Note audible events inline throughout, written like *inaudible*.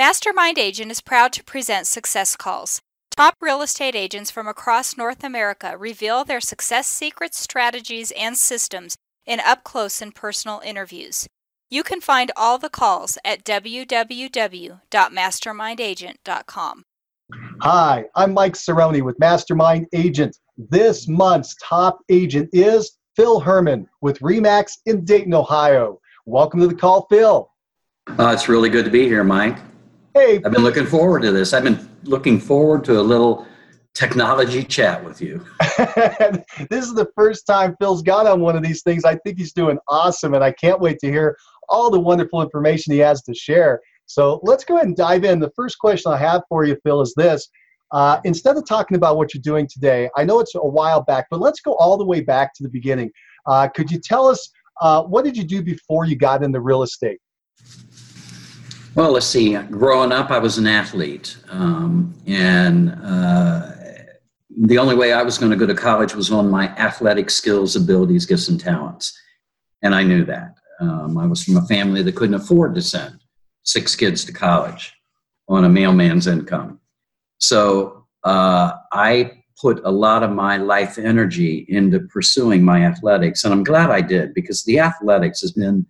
Mastermind Agent is proud to present Success Calls. Top real estate agents from across North America reveal their success secrets, strategies, and systems in up close and personal interviews. You can find all the calls at www.mastermindagent.com. Hi, I'm Mike Cerrone with Mastermind Agent. This month's top agent is Phil Herman with Remax in Dayton, Ohio. Welcome to the call, Phil. Uh, it's really good to be here, Mike. Hey, I've been looking forward to this. I've been looking forward to a little technology chat with you. *laughs* this is the first time Phil's got on one of these things. I think he's doing awesome, and I can't wait to hear all the wonderful information he has to share. So let's go ahead and dive in. The first question I have for you, Phil, is this. Uh, instead of talking about what you're doing today, I know it's a while back, but let's go all the way back to the beginning. Uh, could you tell us uh, what did you do before you got into real estate? Well, let's see. Growing up, I was an athlete, um, and uh, the only way I was going to go to college was on my athletic skills, abilities, gifts, and talents, and I knew that. Um, I was from a family that couldn't afford to send six kids to college on a mailman's income, so uh, I put a lot of my life energy into pursuing my athletics, and I'm glad I did because the athletics has been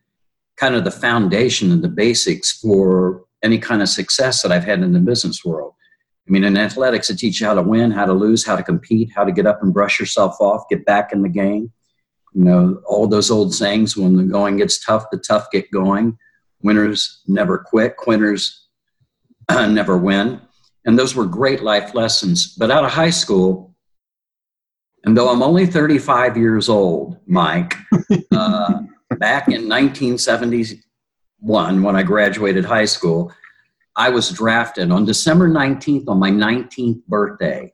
kind of the foundation and the basics for any kind of success that I've had in the business world. I mean, in athletics, it teaches you how to win, how to lose, how to compete, how to get up and brush yourself off, get back in the game. You know, all those old sayings when the going gets tough, the tough get going. Winners never quit, quitters *clears throat* never win. And those were great life lessons. But out of high school, and though I'm only 35 years old, Mike, *laughs* uh, back in 1971 when I graduated high school, I was drafted on December 19th on my 19th birthday.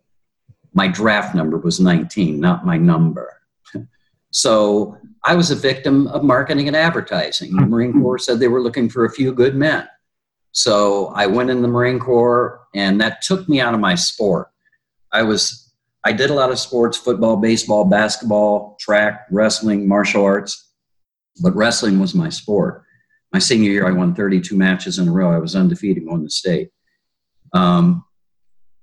My draft number was 19, not my number. So I was a victim of marketing and advertising. The Marine hmm. Corps said they were looking for a few good men. So I went in the Marine Corps, and that took me out of my sport. I was I did a lot of sports: football, baseball, basketball, track, wrestling, martial arts but wrestling was my sport. My senior year, I won 32 matches in a row. I was undefeated on the state. Um,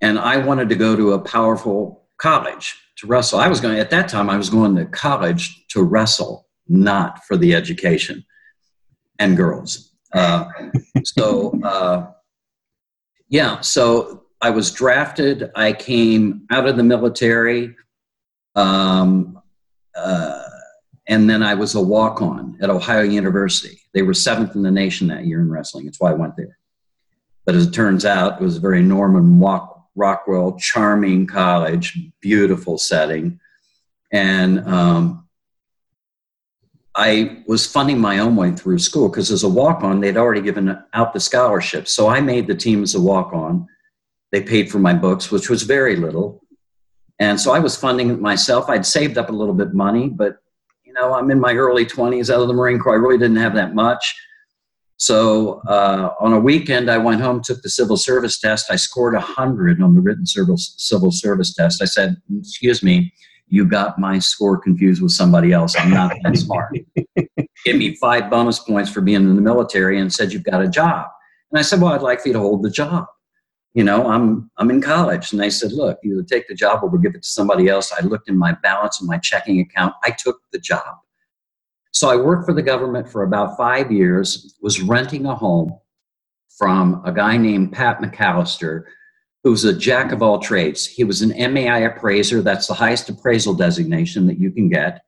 and I wanted to go to a powerful college to wrestle. I was going, at that time, I was going to college to wrestle, not for the education and girls. Uh, so, uh, yeah, so I was drafted. I came out of the military. Um, uh, and then I was a walk on at Ohio University. They were seventh in the nation that year in wrestling. That's why I went there. But as it turns out, it was a very Norman Rockwell, charming college, beautiful setting. And um, I was funding my own way through school because as a walk on, they'd already given out the scholarships. So I made the team as a walk on. They paid for my books, which was very little. And so I was funding it myself. I'd saved up a little bit of money, but you know, I'm in my early 20s out of the Marine Corps. I really didn't have that much. So uh, on a weekend, I went home, took the civil service test. I scored 100 on the written civil, civil service test. I said, Excuse me, you got my score confused with somebody else. I'm not that smart. *laughs* Give me five bonus points for being in the military and said, You've got a job. And I said, Well, I'd like for you to hold the job you know, I'm I'm in college. And they said, look, either take the job or we'll give it to somebody else. I looked in my balance in my checking account. I took the job. So I worked for the government for about five years, was renting a home from a guy named Pat McAllister, who's a jack of all trades. He was an MAI appraiser. That's the highest appraisal designation that you can get.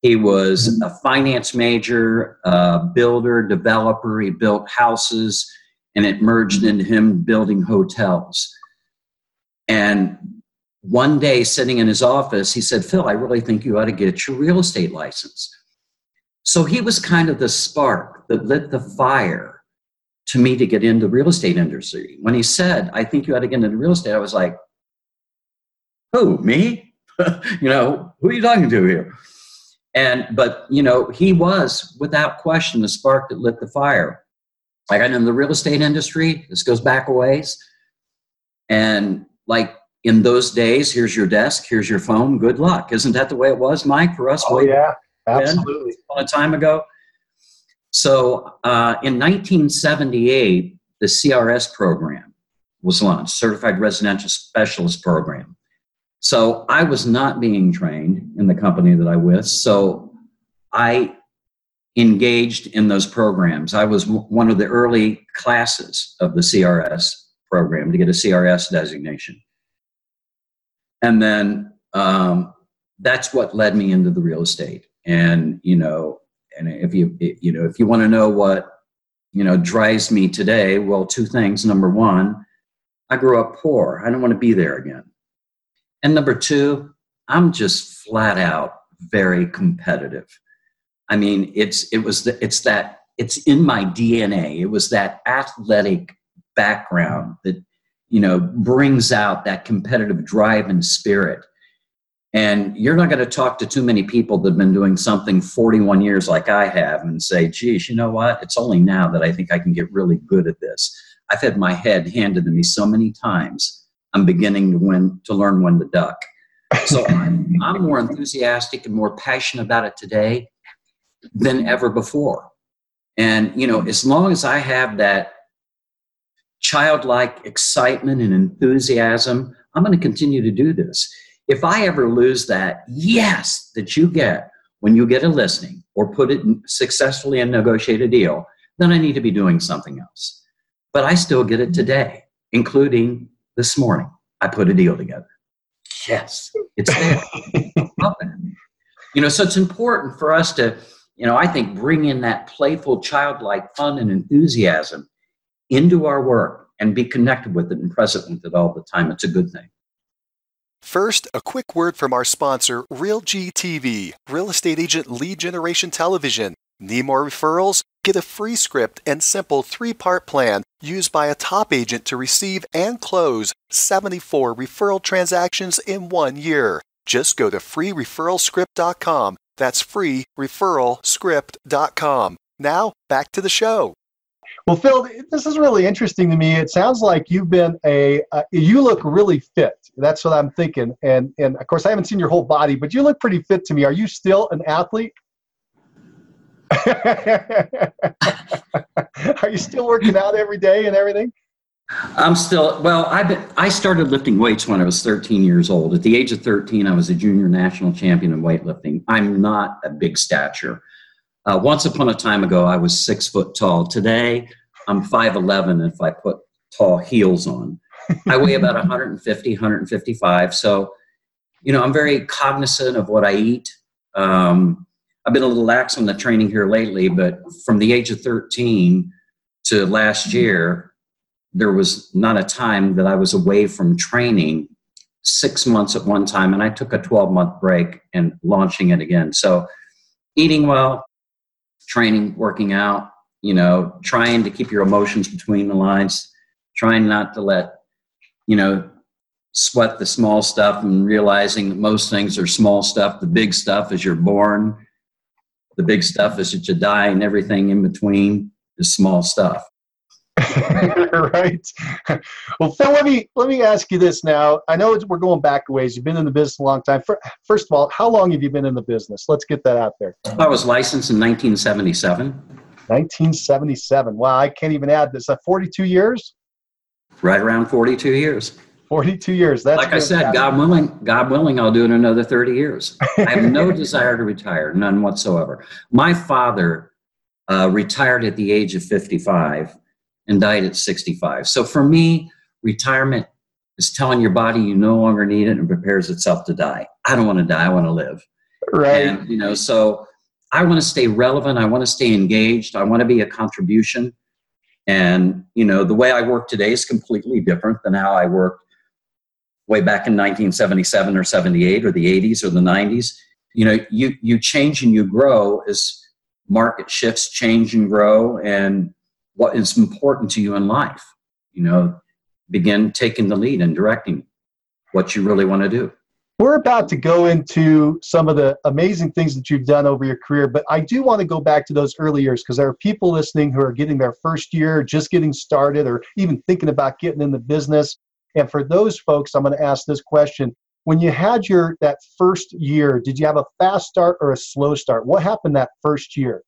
He was mm-hmm. a finance major, a builder, developer. He built houses and it merged into him building hotels. And one day, sitting in his office, he said, Phil, I really think you ought to get your real estate license. So he was kind of the spark that lit the fire to me to get into the real estate industry. When he said, I think you ought to get into real estate, I was like, who, me? *laughs* you know, who are you talking to here? And, but, you know, he was without question the spark that lit the fire. I got into the real estate industry. This goes back a ways. And like in those days, here's your desk, here's your phone, good luck. Isn't that the way it was, Mike, for us? Oh, yeah, absolutely. A long time ago. So uh, in 1978, the CRS program was launched, Certified Residential Specialist Program. So I was not being trained in the company that I was. So I engaged in those programs. I was one of the early classes of the CRS program to get a CRS designation. And then um, that's what led me into the real estate. And, you know, and if you, you know, if you want to know what, you know, drives me today, well, two things. Number one, I grew up poor. I don't want to be there again. And number two, I'm just flat out very competitive. I mean, it's it was the, it's that it's in my DNA. It was that athletic background that you know brings out that competitive drive and spirit. And you're not going to talk to too many people that have been doing something 41 years like I have and say, geez, you know what? It's only now that I think I can get really good at this. I've had my head handed to me so many times. I'm beginning to win to learn when to duck. So I'm, I'm more enthusiastic and more passionate about it today than ever before. And, you know, as long as I have that childlike excitement and enthusiasm, I'm going to continue to do this. If I ever lose that yes that you get when you get a listing or put it successfully and negotiate a deal, then I need to be doing something else. But I still get it today, including this morning. I put a deal together. Yes, it's there. you know, so it's important for us to you know, I think bring in that playful, childlike fun and enthusiasm into our work and be connected with it and present with it all the time. It's a good thing. First, a quick word from our sponsor, Real TV, real estate agent lead generation television. Need more referrals? Get a free script and simple three part plan used by a top agent to receive and close 74 referral transactions in one year. Just go to freereferralscript.com that's freereferralscript.com. Now, back to the show. Well, Phil, this is really interesting to me. It sounds like you've been a, uh, you look really fit. That's what I'm thinking. And, and of course, I haven't seen your whole body, but you look pretty fit to me. Are you still an athlete? *laughs* Are you still working out every day and everything? I'm still well. I I started lifting weights when I was 13 years old. At the age of 13, I was a junior national champion in weightlifting. I'm not a big stature. Uh, once upon a time ago, I was six foot tall. Today, I'm 5'11 if I put tall heels on. I weigh about 150, 155. So, you know, I'm very cognizant of what I eat. Um, I've been a little lax on the training here lately, but from the age of 13 to last year, there was not a time that I was away from training six months at one time, and I took a 12 month break and launching it again. So, eating well, training, working out, you know, trying to keep your emotions between the lines, trying not to let, you know, sweat the small stuff and realizing that most things are small stuff. The big stuff is you're born, the big stuff is that you die, and everything in between is small stuff. *laughs* right. Well, Phil, let me let me ask you this now. I know we're going back a ways. You've been in the business a long time. First of all, how long have you been in the business? Let's get that out there. I was licensed in 1977. 1977. Wow, I can't even add this. Uh, 42 years. Right around 42 years. 42 years. That's like I said, God willing, God willing, I'll do it another 30 years. I have no *laughs* desire to retire, none whatsoever. My father uh, retired at the age of 55 and died at 65. So for me, retirement is telling your body you no longer need it and prepares itself to die. I don't want to die, I want to live. Right. And, you know, so I want to stay relevant, I want to stay engaged, I want to be a contribution. And, you know, the way I work today is completely different than how I worked way back in 1977 or 78 or the 80s or the 90s. You know, you you change and you grow as market shifts change and grow and what is important to you in life. You know, begin taking the lead and directing what you really want to do. We're about to go into some of the amazing things that you've done over your career, but I do want to go back to those early years because there are people listening who are getting their first year, just getting started, or even thinking about getting in the business. And for those folks, I'm going to ask this question. When you had your that first year, did you have a fast start or a slow start? What happened that first year?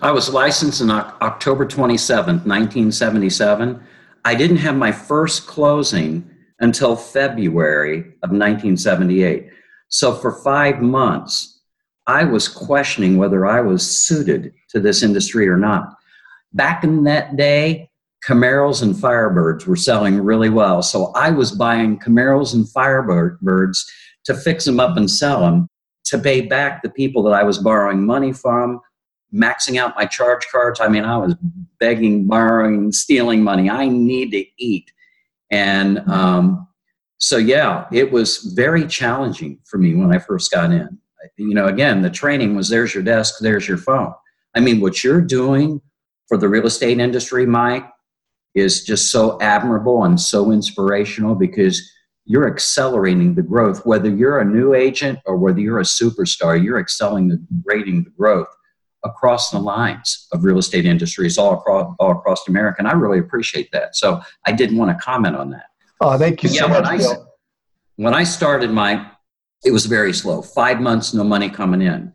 I was licensed in October 27th, 1977. I didn't have my first closing until February of 1978. So for five months, I was questioning whether I was suited to this industry or not. Back in that day, Camaros and Firebirds were selling really well. So I was buying Camaros and Firebirds to fix them up and sell them to pay back the people that I was borrowing money from, maxing out my charge cards. I mean, I was begging, borrowing, stealing money. I need to eat. And um, so, yeah, it was very challenging for me when I first got in. You know, again, the training was there's your desk, there's your phone. I mean, what you're doing for the real estate industry, Mike, is just so admirable and so inspirational because you're accelerating the growth. Whether you're a new agent or whether you're a superstar, you're accelerating the growth across the lines of real estate industries all across all across America. And I really appreciate that. So I didn't want to comment on that. Oh, thank you yeah, so much. When I, when I started my, it was very slow. Five months, no money coming in,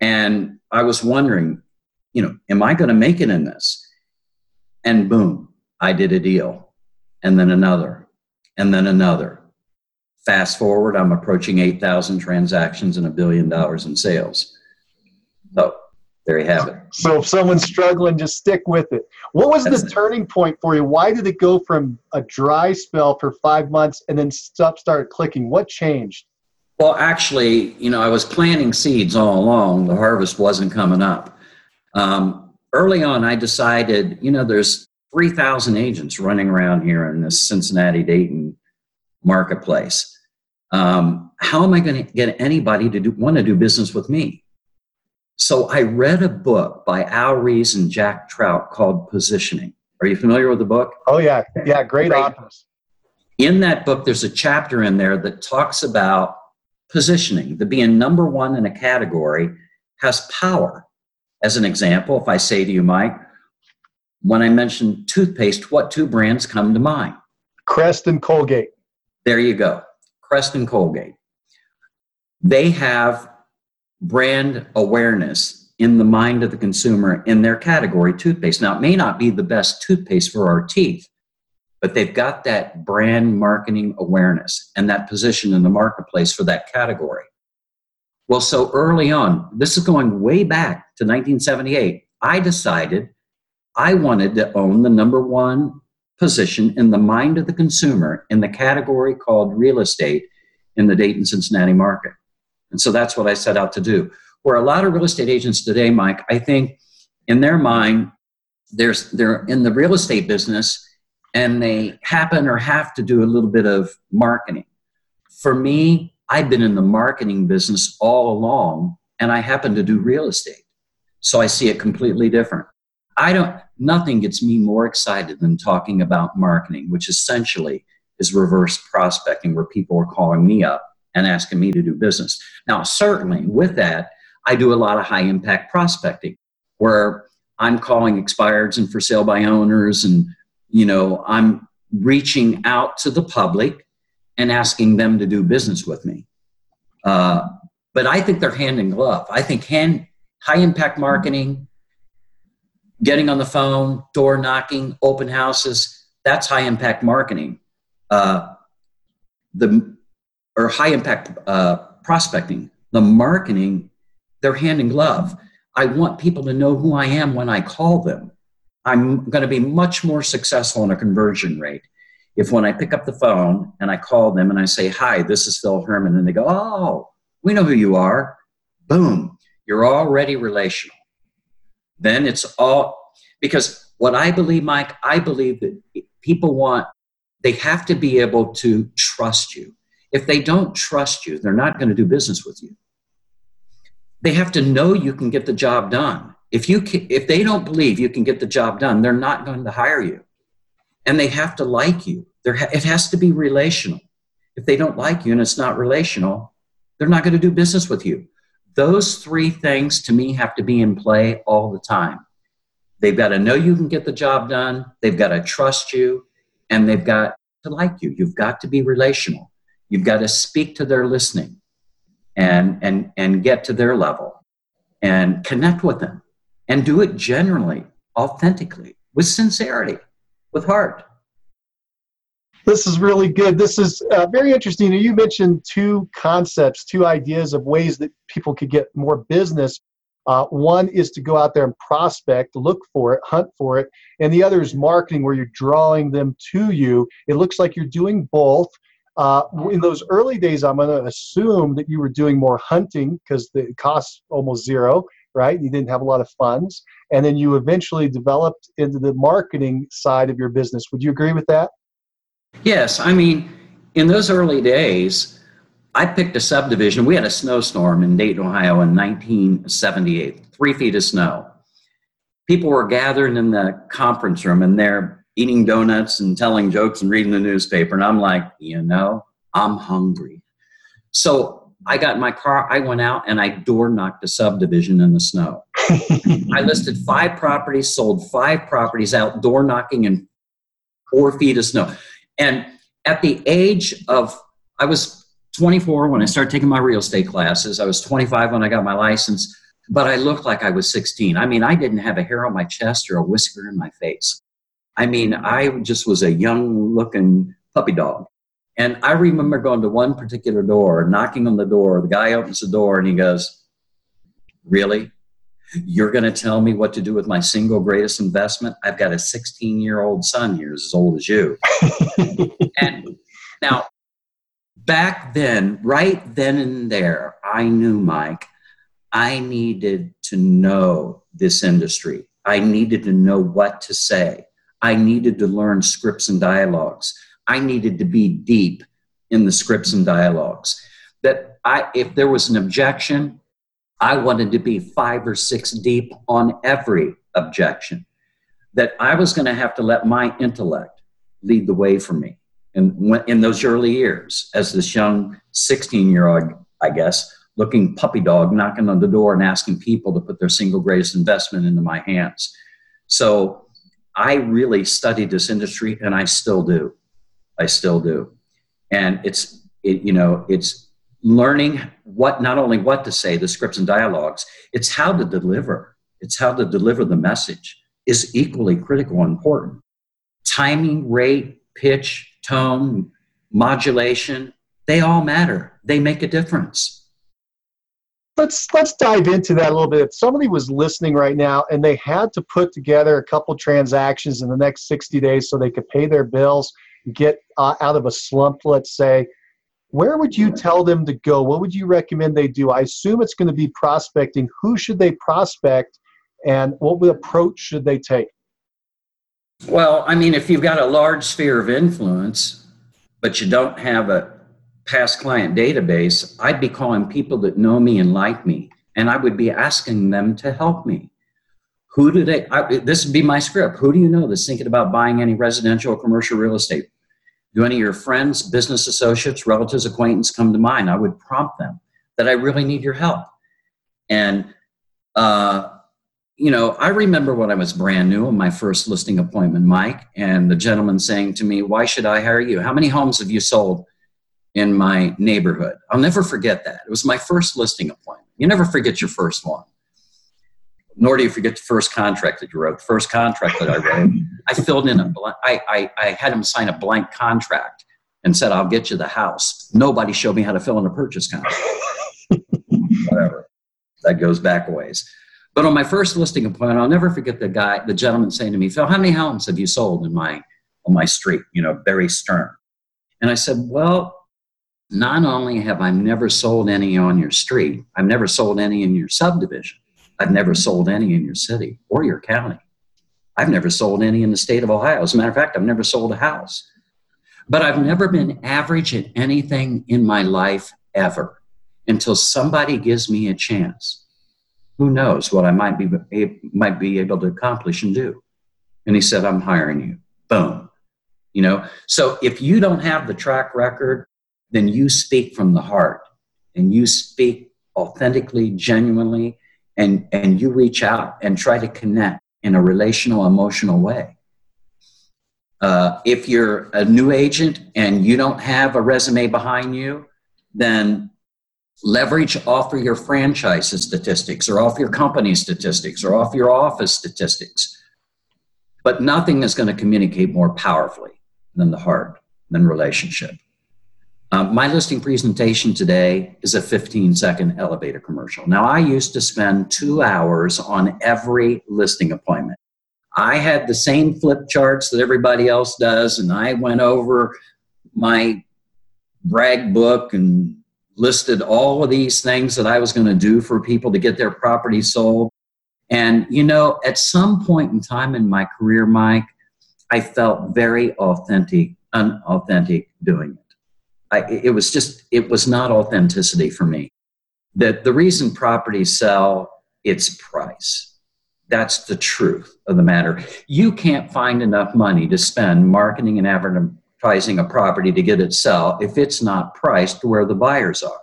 and I was wondering, you know, am I going to make it in this? And boom, I did a deal, and then another, and then another. Fast forward, I'm approaching 8,000 transactions and a billion dollars in sales. So there you have it. So if someone's struggling, just stick with it. What was That's the turning point for you? Why did it go from a dry spell for five months and then stop start clicking? What changed? Well, actually, you know, I was planting seeds all along. The harvest wasn't coming up. Um, early on, I decided, you know, there's 3,000 agents running around here in this Cincinnati Dayton marketplace. Um, how am I going to get anybody to do, want to do business with me? So I read a book by Al Ries and Jack Trout called Positioning. Are you familiar with the book? Oh, yeah. Yeah, great, great. authors. In that book, there's a chapter in there that talks about positioning, the being number one in a category has power. As an example, if I say to you, Mike, when I mention toothpaste, what two brands come to mind? Crest and Colgate. There you go. Crest and Colgate. They have brand awareness in the mind of the consumer in their category toothpaste. Now, it may not be the best toothpaste for our teeth, but they've got that brand marketing awareness and that position in the marketplace for that category. Well, so early on, this is going way back to 1978, I decided I wanted to own the number one position in the mind of the consumer in the category called real estate in the Dayton Cincinnati market. And so that's what I set out to do. Where a lot of real estate agents today, Mike, I think in their mind, there's they're in the real estate business and they happen or have to do a little bit of marketing. For me, I've been in the marketing business all along and I happen to do real estate. So I see it completely different. I don't, nothing gets me more excited than talking about marketing, which essentially is reverse prospecting, where people are calling me up and asking me to do business. Now, certainly with that, I do a lot of high impact prospecting where I'm calling expireds and for sale by owners, and you know, I'm reaching out to the public and asking them to do business with me. Uh, but I think they're hand in glove. I think hand, high impact marketing getting on the phone, door knocking, open houses, that's high impact marketing. Uh, the or high impact uh, prospecting. The marketing, they're hand in glove. I want people to know who I am when I call them. I'm going to be much more successful in a conversion rate if when I pick up the phone and I call them and I say, Hi, this is Phil Herman, and they go, Oh, we know who you are. Boom, you're already relational then it's all because what I believe, Mike, I believe that people want, they have to be able to trust you. If they don't trust you, they're not going to do business with you. They have to know you can get the job done. If you can, if they don't believe you can get the job done, they're not going to hire you. And they have to like you. There, it has to be relational. If they don't like you and it's not relational, they're not going to do business with you. Those three things to me have to be in play all the time. They've got to know you can get the job done, they've got to trust you, and they've got to like you. You've got to be relational. You've got to speak to their listening and and and get to their level and connect with them. and do it generally, authentically, with sincerity, with heart. This is really good. This is uh, very interesting. You mentioned two concepts, two ideas of ways that people could get more business. Uh, one is to go out there and prospect, look for it, hunt for it, and the other is marketing, where you're drawing them to you. It looks like you're doing both. Uh, in those early days, I'm going to assume that you were doing more hunting because the costs almost zero, right? You didn't have a lot of funds. And then you eventually developed into the marketing side of your business. Would you agree with that? Yes. I mean, in those early days, I picked a subdivision. We had a snowstorm in Dayton, Ohio in 1978, three feet of snow. People were gathered in the conference room and they're eating donuts and telling jokes and reading the newspaper. And I'm like, you know, I'm hungry. So I got in my car, I went out and I door knocked a subdivision in the snow. *laughs* I listed five properties, sold five properties out door knocking in four feet of snow. And at the age of, I was 24 when I started taking my real estate classes. I was 25 when I got my license, but I looked like I was 16. I mean, I didn't have a hair on my chest or a whisker in my face. I mean, I just was a young looking puppy dog. And I remember going to one particular door, knocking on the door. The guy opens the door and he goes, Really? You're going to tell me what to do with my single greatest investment? I've got a 16 year old son here, as old as you. *laughs* and now, back then, right then and there, I knew, Mike, I needed to know this industry. I needed to know what to say. I needed to learn scripts and dialogues. I needed to be deep in the scripts and dialogues. That I, if there was an objection, I wanted to be five or six deep on every objection. That I was going to have to let my intellect lead the way for me. And in those early years, as this young 16 year old, I guess, looking puppy dog knocking on the door and asking people to put their single greatest investment into my hands. So I really studied this industry and I still do. I still do. And it's, it, you know, it's learning what not only what to say the scripts and dialogues it's how to deliver it's how to deliver the message is equally critical and important timing rate pitch tone modulation they all matter they make a difference let's let's dive into that a little bit if somebody was listening right now and they had to put together a couple transactions in the next 60 days so they could pay their bills get uh, out of a slump let's say where would you tell them to go? What would you recommend they do? I assume it's going to be prospecting. Who should they prospect, and what approach should they take? Well, I mean, if you've got a large sphere of influence, but you don't have a past client database, I'd be calling people that know me and like me, and I would be asking them to help me. Who do they? I, this would be my script. Who do you know that's thinking about buying any residential or commercial real estate? Do any of your friends, business associates, relatives, acquaintances come to mind? I would prompt them that I really need your help. And, uh, you know, I remember when I was brand new on my first listing appointment, Mike, and the gentleman saying to me, Why should I hire you? How many homes have you sold in my neighborhood? I'll never forget that. It was my first listing appointment. You never forget your first one nor do you forget the first contract that you wrote. The first contract that I wrote, I filled in a blank, I, I, I had him sign a blank contract and said, I'll get you the house. Nobody showed me how to fill in a purchase contract. *laughs* Whatever. That goes back a ways. But on my first listing appointment, I'll never forget the guy, the gentleman saying to me, Phil, how many homes have you sold in my on my street? You know, Barry Stern. And I said, Well, not only have I never sold any on your street, I've never sold any in your subdivision. I've never sold any in your city or your county. I've never sold any in the state of Ohio. As a matter of fact, I've never sold a house. But I've never been average at anything in my life ever until somebody gives me a chance. Who knows what I might be, might be able to accomplish and do? And he said, I'm hiring you. Boom. You know, so if you don't have the track record, then you speak from the heart and you speak authentically, genuinely, and, and you reach out and try to connect in a relational, emotional way. Uh, if you're a new agent and you don't have a resume behind you, then leverage off of your franchise statistics or off your company statistics or off your office statistics. But nothing is going to communicate more powerfully than the heart, than relationship. Um, my listing presentation today is a 15 second elevator commercial. Now, I used to spend two hours on every listing appointment. I had the same flip charts that everybody else does, and I went over my brag book and listed all of these things that I was going to do for people to get their property sold. And, you know, at some point in time in my career, Mike, I felt very authentic, unauthentic doing it. I, it was just, it was not authenticity for me. That the reason properties sell, it's price. That's the truth of the matter. You can't find enough money to spend marketing and advertising a property to get it sell if it's not priced to where the buyers are.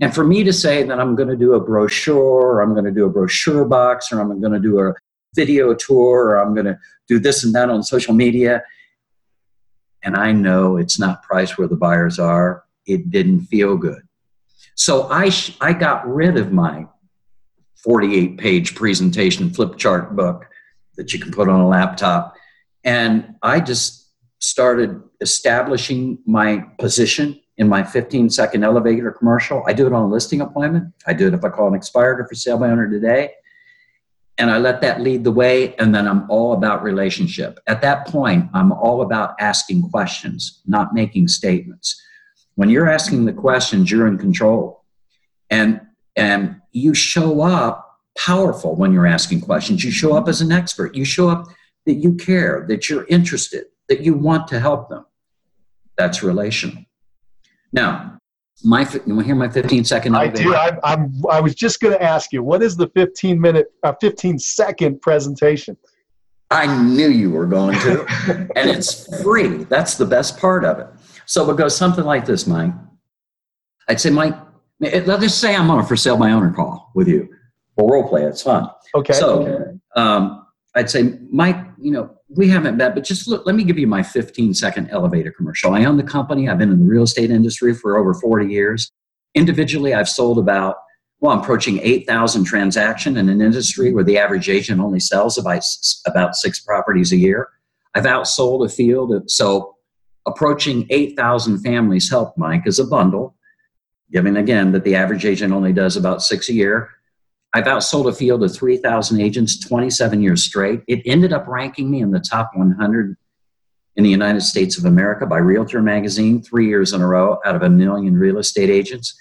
And for me to say that I'm going to do a brochure, or I'm going to do a brochure box, or I'm going to do a video tour, or I'm going to do this and that on social media, and I know it's not priced where the buyers are, it didn't feel good. So I, sh- I got rid of my 48 page presentation flip chart book that you can put on a laptop. And I just started establishing my position in my 15 second elevator commercial. I do it on a listing appointment. I do it if I call an expired or for sale by owner today. And I let that lead the way. And then I'm all about relationship. At that point, I'm all about asking questions, not making statements. When you're asking the questions, you're in control. And, and you show up powerful when you're asking questions. You show up as an expert. You show up that you care, that you're interested that you want to help them. That's relational. Now, my you want to hear my 15 second? I do. I, I'm. I was just going to ask you, what is the 15 minute, uh, 15 second presentation? I knew you were going to, *laughs* and it's free. That's the best part of it. So it goes something like this, Mike. I'd say, Mike, let's just say I'm on a for sale by owner call with you. We'll role play. It's fun. Okay. So um, I'd say, Mike, you know, we haven't met, but just look, let me give you my 15 second elevator commercial. I own the company. I've been in the real estate industry for over 40 years. Individually, I've sold about, well, I'm approaching 8,000 transaction in an industry where the average agent only sells about, about six properties a year. I've outsold a field. Of, so approaching 8,000 families helped Mike as a bundle, given again that the average agent only does about six a year. I've outsold a field of 3,000 agents 27 years straight. It ended up ranking me in the top 100 in the United States of America by Realtor Magazine three years in a row out of a million real estate agents.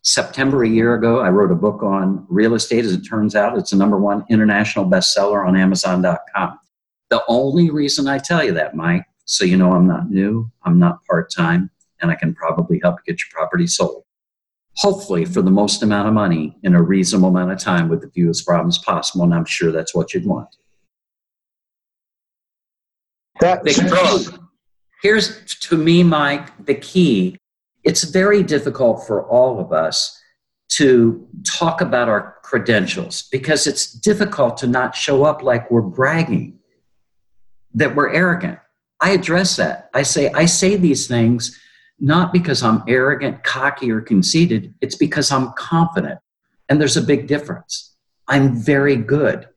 September a year ago, I wrote a book on real estate. As it turns out, it's the number one international bestseller on Amazon.com. The only reason I tell you that, Mike, so you know I'm not new, I'm not part time, and I can probably help get your property sold hopefully for the most amount of money in a reasonable amount of time with the fewest problems possible. And I'm sure that's what you'd want. That's Here's to me, Mike, the key. It's very difficult for all of us to talk about our credentials because it's difficult to not show up like we're bragging, that we're arrogant. I address that. I say, I say these things not because I'm arrogant, cocky, or conceited. It's because I'm confident. And there's a big difference. I'm very good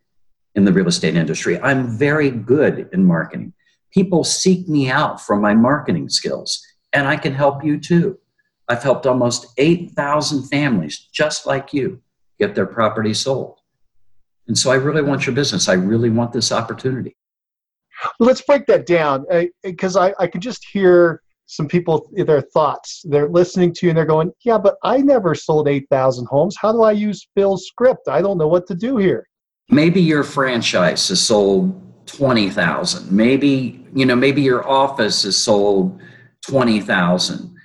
in the real estate industry. I'm very good in marketing. People seek me out for my marketing skills, and I can help you too. I've helped almost 8,000 families just like you get their property sold. And so I really want your business. I really want this opportunity. Let's break that down because uh, I, I can just hear some people their thoughts they're listening to you and they're going yeah but i never sold 8000 homes. How do i use phil's script? I don't know what to do here. Maybe your franchise has sold 20000 maybe you know maybe your office has sold 20000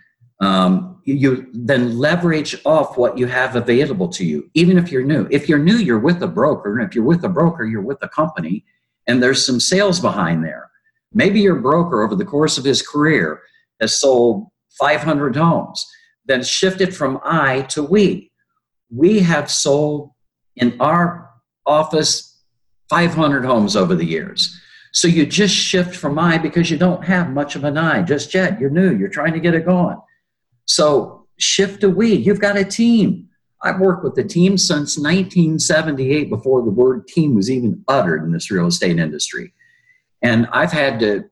um, you then leverage off what you have available to you even if you're new. If you're new you're with a broker and if you're with a broker you're with a company and there's some sales behind there. Maybe your broker over the course of his career has sold 500 homes, then shifted from I to we. We have sold in our office 500 homes over the years. So you just shift from I because you don't have much of an I just yet. You're new, you're trying to get it going. So shift to we. You've got a team. I've worked with the team since 1978 before the word team was even uttered in this real estate industry. And I've had to,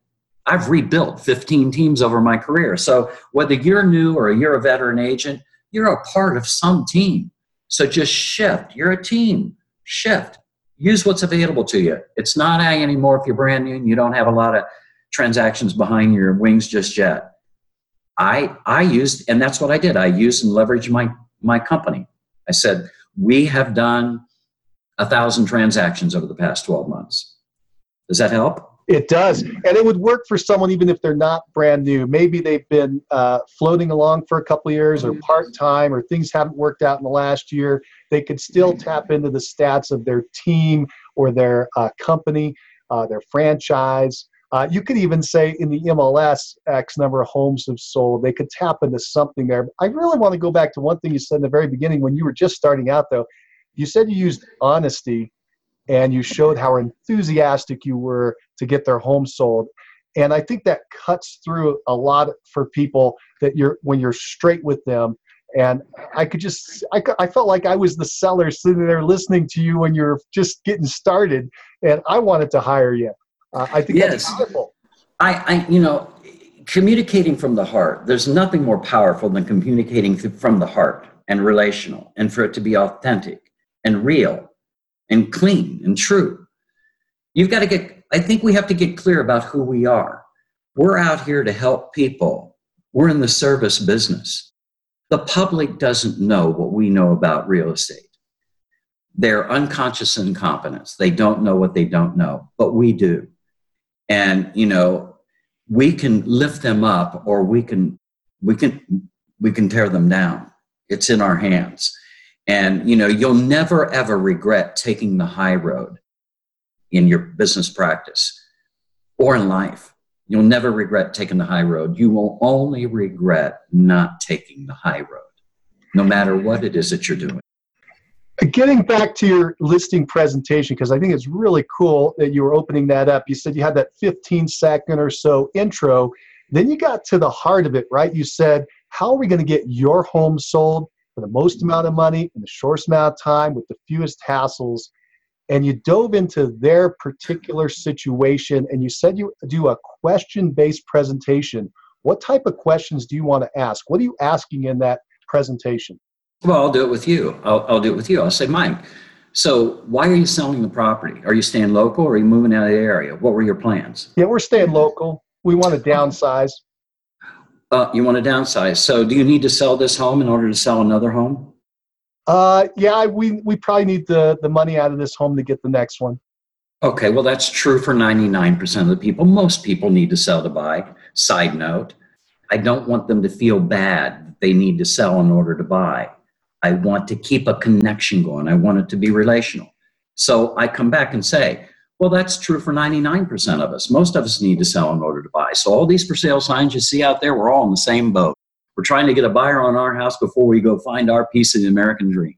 I've rebuilt 15 teams over my career. So whether you're new or you're a veteran agent, you're a part of some team. So just shift. You're a team. Shift. Use what's available to you. It's not A anymore if you're brand new and you don't have a lot of transactions behind your wings just yet. I I used, and that's what I did. I used and leveraged my my company. I said, we have done a thousand transactions over the past 12 months. Does that help? It does. And it would work for someone even if they're not brand new. Maybe they've been uh, floating along for a couple years or part time or things haven't worked out in the last year. They could still tap into the stats of their team or their uh, company, uh, their franchise. Uh, you could even say in the MLS, X number of homes have sold. They could tap into something there. I really want to go back to one thing you said in the very beginning when you were just starting out, though. You said you used honesty and you showed how enthusiastic you were to get their home sold. And i think that cuts through a lot for people that you're when you're straight with them. And i could just I, I felt like i was the seller sitting there listening to you when you're just getting started and i wanted to hire you. Uh, i think yes. that's powerful I, I you know communicating from the heart there's nothing more powerful than communicating from the heart and relational and for it to be authentic and real and clean and true. You've got to get, I think we have to get clear about who we are. We're out here to help people, we're in the service business. The public doesn't know what we know about real estate. They're unconscious incompetence. They don't know what they don't know, but we do. And, you know, we can lift them up or we can we can we can tear them down. It's in our hands. And you know, you'll never ever regret taking the high road in your business practice or in life. You'll never regret taking the high road. You will only regret not taking the high road, no matter what it is that you're doing. Uh, getting back to your listing presentation, because I think it's really cool that you were opening that up. You said you had that 15 second or so intro. Then you got to the heart of it, right? You said, How are we going to get your home sold? For the most amount of money in the shortest amount of time with the fewest hassles. And you dove into their particular situation and you said you do a question based presentation. What type of questions do you want to ask? What are you asking in that presentation? Well i'll do it with you. I'll, I'll do it with you. I'll say mike so why are you selling the property? Are you staying local or are you moving out of the area? What were your plans? Yeah we're staying local. We want to downsize uh, you want to downsize. So, do you need to sell this home in order to sell another home? Uh, yeah, we we probably need the the money out of this home to get the next one. Okay, well, that's true for 99% of the people. Most people need to sell to buy. Side note, I don't want them to feel bad that they need to sell in order to buy. I want to keep a connection going. I want it to be relational. So I come back and say, well, that's true for 99% of us. Most of us need to sell in order to buy. So, all these for sale signs you see out there, we're all in the same boat. We're trying to get a buyer on our house before we go find our piece of the American dream.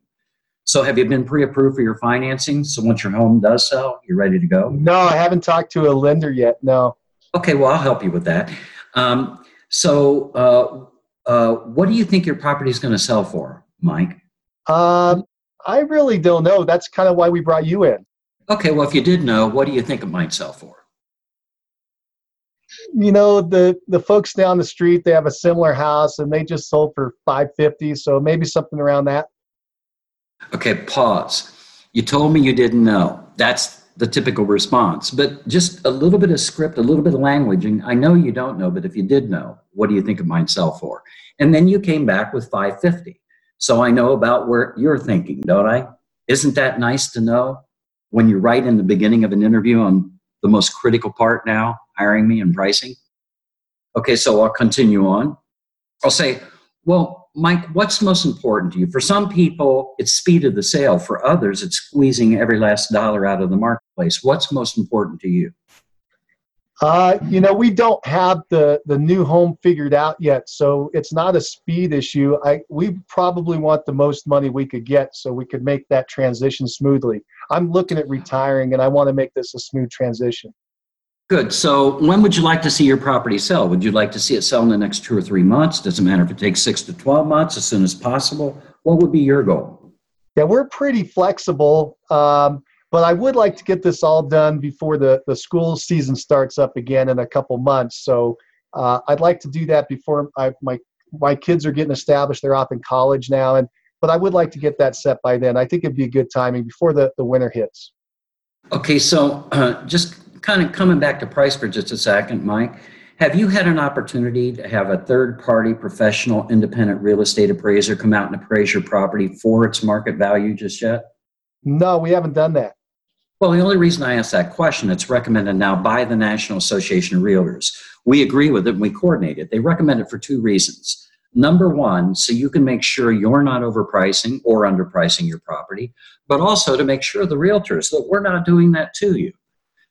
So, have you been pre approved for your financing? So, once your home does sell, you're ready to go? No, I haven't talked to a lender yet. No. Okay, well, I'll help you with that. Um, so, uh, uh, what do you think your property is going to sell for, Mike? Um, I really don't know. That's kind of why we brought you in. Okay, well, if you did know, what do you think it might sell for? You know, the the folks down the street, they have a similar house, and they just sold for five fifty. So maybe something around that. Okay, pause. You told me you didn't know. That's the typical response. But just a little bit of script, a little bit of language, and I know you don't know, but if you did know, what do you think it might sell for? And then you came back with 550. So I know about where you're thinking, don't I? Isn't that nice to know? When you're right in the beginning of an interview on the most critical part now, hiring me and pricing. Okay, so I'll continue on. I'll say, well, Mike, what's most important to you? For some people, it's speed of the sale. For others, it's squeezing every last dollar out of the marketplace. What's most important to you? Uh, you know, we don't have the the new home figured out yet, so it's not a speed issue. I we probably want the most money we could get, so we could make that transition smoothly. I'm looking at retiring, and I want to make this a smooth transition. Good. So, when would you like to see your property sell? Would you like to see it sell in the next two or three months? Doesn't matter if it takes six to 12 months, as soon as possible. What would be your goal? Yeah, we're pretty flexible, um, but I would like to get this all done before the, the school season starts up again in a couple months. So, uh, I'd like to do that before I, my my kids are getting established. They're off in college now, and but I would like to get that set by then. I think it'd be a good timing before the, the winter hits. Okay, so uh, *clears throat* just kind of coming back to price for just a second, Mike. Have you had an opportunity to have a third party professional independent real estate appraiser come out and appraise your property for its market value just yet? No, we haven't done that. Well, the only reason I ask that question, it's recommended now by the National Association of Realtors. We agree with it and we coordinate it. They recommend it for two reasons. Number one, so you can make sure you're not overpricing or underpricing your property, but also to make sure the realtors that we're not doing that to you.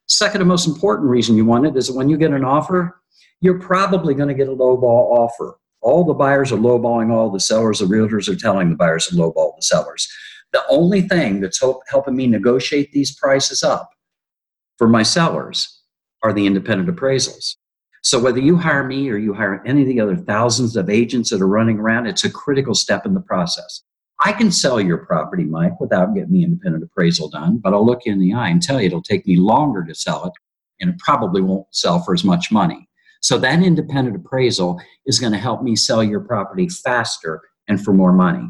Second and most important reason you want it is that when you get an offer, you're probably going to get a lowball offer. All the buyers are lowballing all the sellers. The realtors are telling the buyers to lowball the sellers. The only thing that's helping me negotiate these prices up for my sellers are the independent appraisals. So whether you hire me or you hire any of the other thousands of agents that are running around, it's a critical step in the process. I can sell your property, Mike, without getting the independent appraisal done, but I'll look you in the eye and tell you it'll take me longer to sell it, and it probably won't sell for as much money. So that independent appraisal is going to help me sell your property faster and for more money.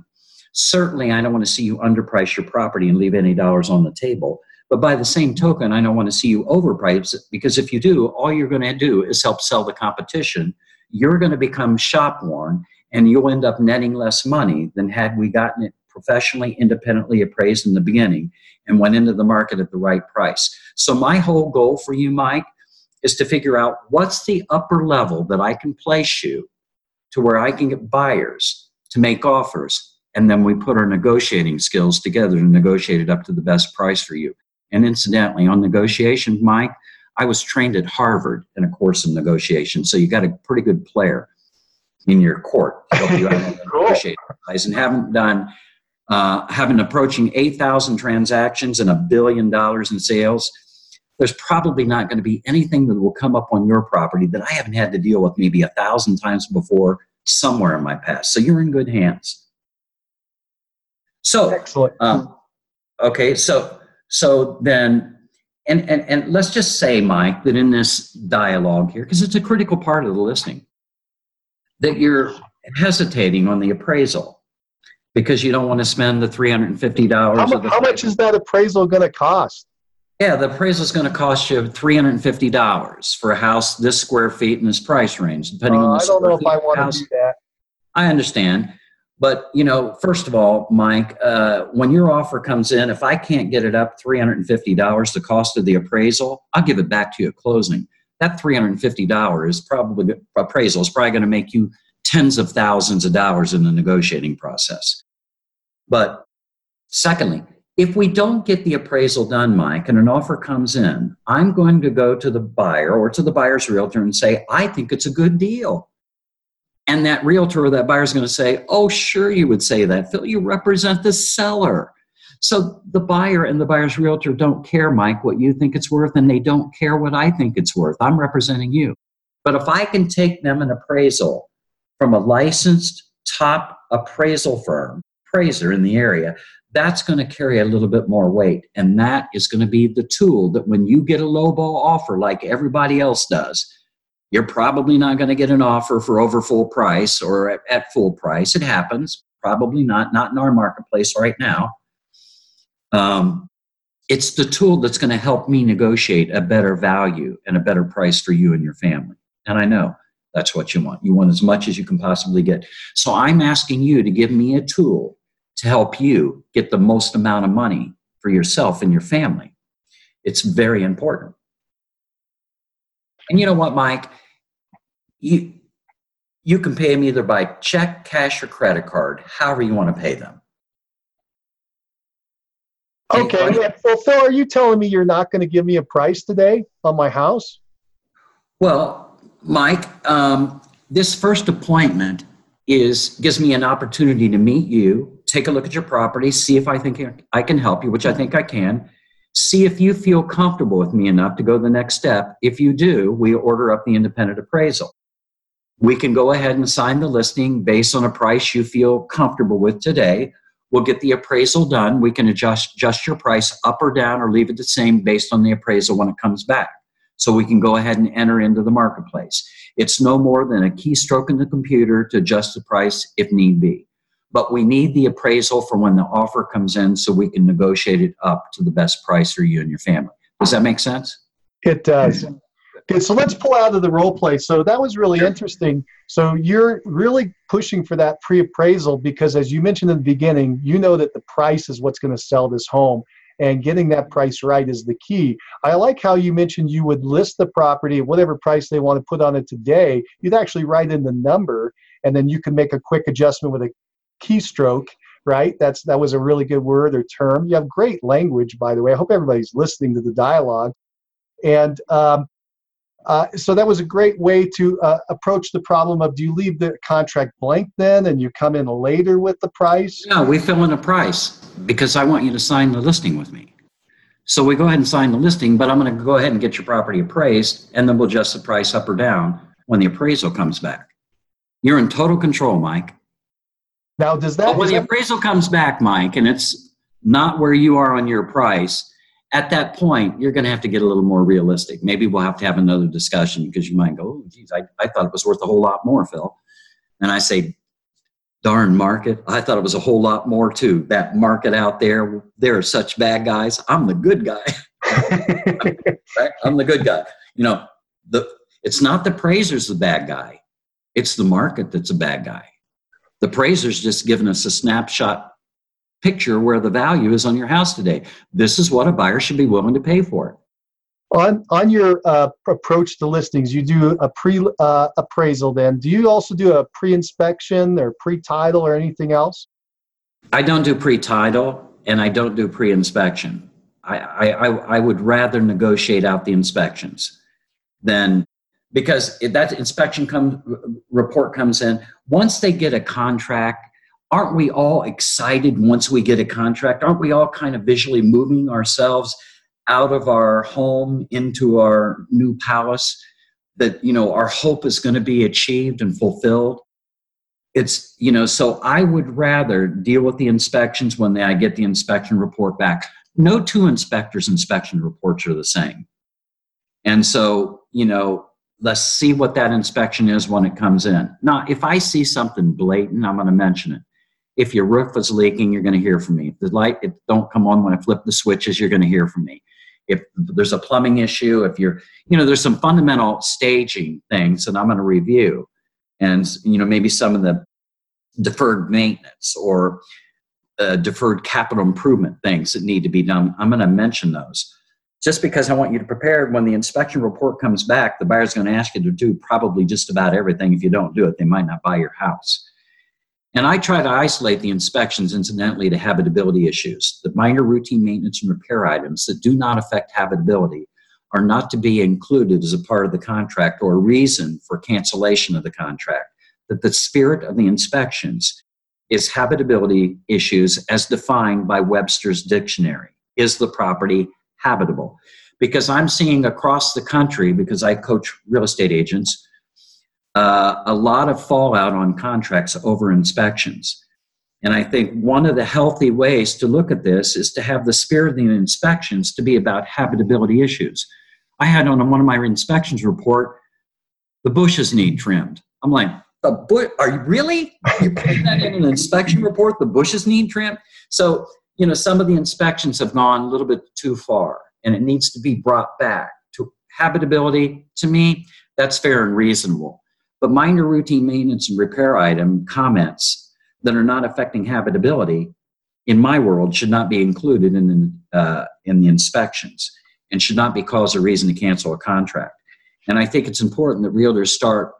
Certainly, I don't want to see you underprice your property and leave any dollars on the table. But by the same token, I don't want to see you overprice it because if you do, all you're going to do is help sell the competition. You're going to become shop worn and you'll end up netting less money than had we gotten it professionally, independently appraised in the beginning and went into the market at the right price. So, my whole goal for you, Mike, is to figure out what's the upper level that I can place you to where I can get buyers to make offers. And then we put our negotiating skills together to negotiate it up to the best price for you. And incidentally, on negotiation, Mike, I was trained at Harvard in a course in negotiation. So you got a pretty good player in your court to help you out *laughs* negotiate and haven't done uh, having approaching 8,000 transactions and a billion dollars in sales, there's probably not going to be anything that will come up on your property that I haven't had to deal with maybe a thousand times before somewhere in my past. So you're in good hands. So excellent. Um, okay, so so then, and and and let's just say, Mike, that in this dialogue here, because it's a critical part of the listening, that you're hesitating on the appraisal because you don't want to spend the $350. How, how much is that appraisal going to cost? Yeah, the appraisal is going to cost you $350 for a house this square feet in this price range, depending uh, on the I don't know if I want house. to do that. I understand. But, you know, first of all, Mike, uh, when your offer comes in, if I can't get it up $350, the cost of the appraisal, I'll give it back to you at closing that $350 is probably appraisal is probably going to make you tens of thousands of dollars in the negotiating process. But secondly, if we don't get the appraisal done, Mike, and an offer comes in, I'm going to go to the buyer or to the buyer's realtor and say, I think it's a good deal. And that realtor or that buyer is going to say, Oh, sure, you would say that. Phil, you represent the seller. So the buyer and the buyer's realtor don't care, Mike, what you think it's worth, and they don't care what I think it's worth. I'm representing you. But if I can take them an appraisal from a licensed top appraisal firm, appraiser in the area, that's going to carry a little bit more weight. And that is going to be the tool that when you get a lowball offer like everybody else does, you're probably not going to get an offer for over full price or at, at full price. It happens. Probably not, not in our marketplace right now um, it's the tool that's going to help me negotiate a better value and a better price for you and your family. And I know that's what you want. You want as much as you can possibly get. So I'm asking you to give me a tool to help you get the most amount of money for yourself and your family. It's very important. And you know what, Mike? You you can pay them either by check, cash, or credit card, however you want to pay them. Okay. So, Phil, are you telling me you're not going to give me a price today on my house? Well, Mike, um, this first appointment is gives me an opportunity to meet you, take a look at your property, see if I think I can help you, which I think I can, See if you feel comfortable with me enough to go the next step. If you do, we order up the independent appraisal. We can go ahead and sign the listing based on a price you feel comfortable with today. We'll get the appraisal done. We can adjust, adjust your price up or down or leave it the same based on the appraisal when it comes back. So we can go ahead and enter into the marketplace. It's no more than a keystroke in the computer to adjust the price if need be. But we need the appraisal for when the offer comes in so we can negotiate it up to the best price for you and your family. Does that make sense? It does. Okay, so let's pull out of the role play. So that was really interesting. So you're really pushing for that pre-appraisal because, as you mentioned in the beginning, you know that the price is what's going to sell this home, and getting that price right is the key. I like how you mentioned you would list the property at whatever price they want to put on it today. You'd actually write in the number, and then you can make a quick adjustment with a keystroke. Right? That's that was a really good word or term. You have great language, by the way. I hope everybody's listening to the dialogue. And um, uh, so that was a great way to uh, approach the problem of do you leave the contract blank then and you come in later with the price? No, we fill in a price because I want you to sign the listing with me. So we go ahead and sign the listing, but I'm going to go ahead and get your property appraised and then we'll adjust the price up or down when the appraisal comes back. You're in total control, Mike. Now, does that. But when the appraisal comes back, Mike, and it's not where you are on your price, at that point, you're going to have to get a little more realistic. Maybe we'll have to have another discussion because you might go, oh, geez, I, I thought it was worth a whole lot more, Phil. And I say, darn market, I thought it was a whole lot more too. That market out there, there are such bad guys. I'm the good guy. *laughs* I'm the good guy. You know, the it's not the praiser's the bad guy. It's the market that's a bad guy. The praiser's just giving us a snapshot picture where the value is on your house today. This is what a buyer should be willing to pay for it. On, on your uh, approach to listings, you do a pre uh, appraisal then. Do you also do a pre inspection or pre title or anything else? I don't do pre title and I don't do pre inspection. I, I, I would rather negotiate out the inspections than because if that inspection come, report comes in, once they get a contract, aren't we all excited once we get a contract? Aren't we all kind of visually moving ourselves out of our home into our new palace? That, you know, our hope is going to be achieved and fulfilled. It's, you know, so I would rather deal with the inspections when I get the inspection report back. No two inspectors' inspection reports are the same. And so, you know, let's see what that inspection is when it comes in. Now, if I see something blatant, I'm going to mention it. If your roof is leaking, you're going to hear from me. If the light don't come on when I flip the switches, you're going to hear from me. If there's a plumbing issue, if you're, you know, there's some fundamental staging things that I'm going to review, and you know, maybe some of the deferred maintenance or uh, deferred capital improvement things that need to be done. I'm going to mention those. Just because I want you to prepare when the inspection report comes back, the buyer's going to ask you to do probably just about everything. If you don't do it, they might not buy your house. And I try to isolate the inspections, incidentally, to habitability issues. The minor routine maintenance and repair items that do not affect habitability are not to be included as a part of the contract or a reason for cancellation of the contract. That the spirit of the inspections is habitability issues as defined by Webster's dictionary. Is the property habitable? Because I'm seeing across the country, because I coach real estate agents, uh, a lot of fallout on contracts over inspections. And I think one of the healthy ways to look at this is to have the spirit of the inspections to be about habitability issues. I had on one of my inspections report, the bushes need trimmed. I'm like, the bush, are you really? You put that in an inspection report, the bushes need trimmed? So, you know, some of the inspections have gone a little bit too far and it needs to be brought back to habitability. To me, that's fair and reasonable. But minor routine maintenance and repair item comments that are not affecting habitability, in my world, should not be included in the, uh, in the inspections and should not be cause or reason to cancel a contract. And I think it's important that realtors start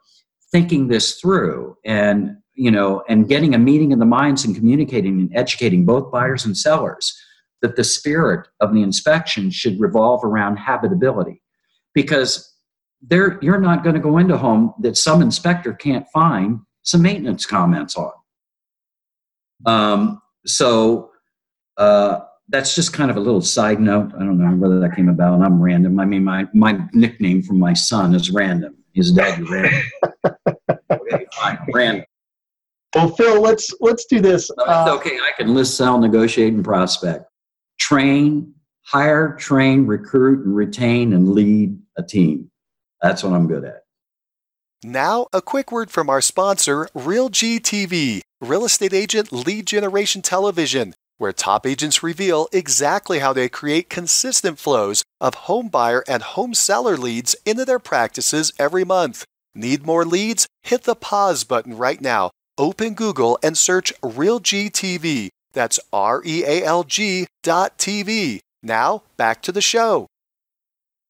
thinking this through and you know and getting a meeting of the minds and communicating and educating both buyers and sellers that the spirit of the inspection should revolve around habitability because there you're not going to go into home that some inspector can't find some maintenance comments on. Um, so uh, that's just kind of a little side note. I don't know whether that came about. I'm random. I mean, my, my nickname from my son is Random. His dad is Random. *laughs* okay, fine, Random. Well, Phil, let's let's do this. Uh, okay, I can list, sell, negotiate, and prospect. Train, hire, train, recruit, and retain and lead a team. That's what I'm good at. Now, a quick word from our sponsor, RealG TV, real estate agent lead generation television, where top agents reveal exactly how they create consistent flows of home buyer and home seller leads into their practices every month. Need more leads? Hit the pause button right now open Google and search RealG TV. That's R E A L G dot TV. Now, back to the show.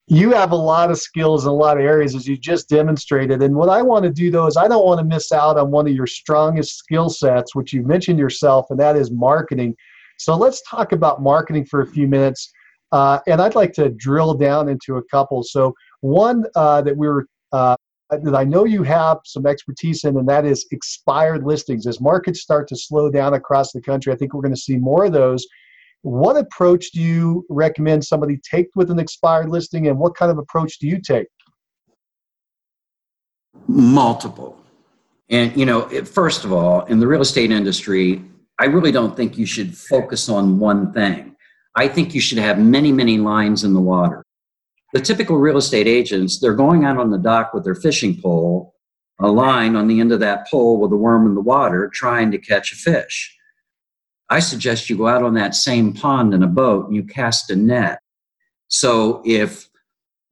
You have a lot of skills in a lot of areas, as you just demonstrated. And what I want to do, though, is I don't want to miss out on one of your strongest skill sets, which you mentioned yourself, and that is marketing. So let's talk about marketing for a few minutes. Uh, and I'd like to drill down into a couple. So, one uh, that we were uh, that I know you have some expertise in, and that is expired listings. As markets start to slow down across the country, I think we're going to see more of those. What approach do you recommend somebody take with an expired listing, and what kind of approach do you take? Multiple. And, you know, first of all, in the real estate industry, I really don't think you should focus on one thing. I think you should have many, many lines in the water the typical real estate agents, they're going out on the dock with their fishing pole, a line on the end of that pole with a worm in the water trying to catch a fish. I suggest you go out on that same pond in a boat and you cast a net. So if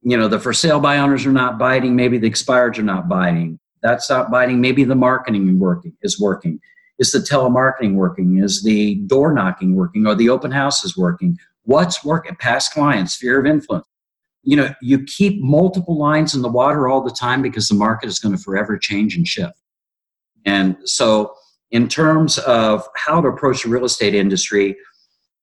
you know the for sale by owners are not biting, maybe the expireds are not biting. That's not biting. Maybe the marketing working is working. Is the telemarketing working? Is the door knocking working? Or the open house is working? What's working? Past clients, sphere of influence you know you keep multiple lines in the water all the time because the market is going to forever change and shift and so in terms of how to approach the real estate industry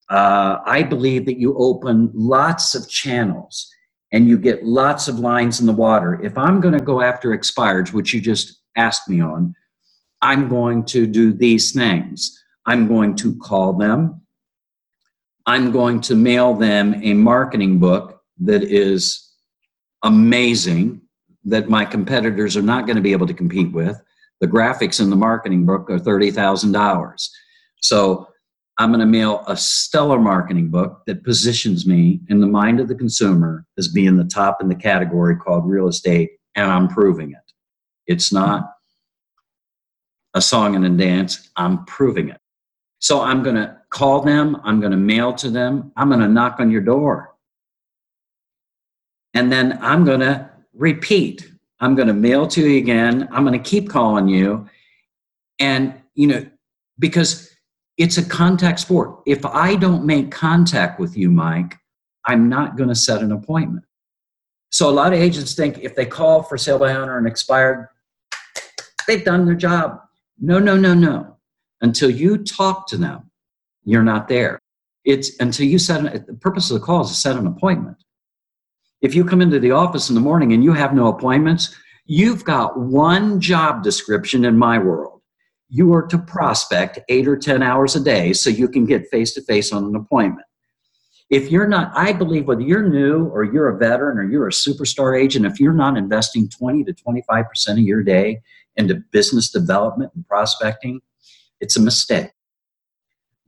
uh, i believe that you open lots of channels and you get lots of lines in the water. If i'm going to go after expireds which you just asked me on i'm going to do these things. I'm going to call them. I'm going to mail them a marketing book that is amazing that my competitors are not going to be able to compete with. The graphics in the marketing book are $30,000. So I'm going to mail a stellar marketing book that positions me in the mind of the consumer as being the top in the category called real estate, and I'm proving it. It's not a song and a dance, I'm proving it. So I'm going to call them, I'm going to mail to them, I'm going to knock on your door and then I'm going to repeat. I'm going to mail to you again. I'm going to keep calling you. And, you know, because it's a contact sport. If I don't make contact with you, Mike, I'm not going to set an appointment. So a lot of agents think if they call for sale by owner and expired, they've done their job. No, no, no, no. Until you talk to them, you're not there. It's until you set an, the purpose of the call is to set an appointment. If you come into the office in the morning and you have no appointments, you've got one job description in my world. You are to prospect eight or 10 hours a day so you can get face to face on an appointment. If you're not, I believe whether you're new or you're a veteran or you're a superstar agent, if you're not investing 20 to 25% of your day into business development and prospecting, it's a mistake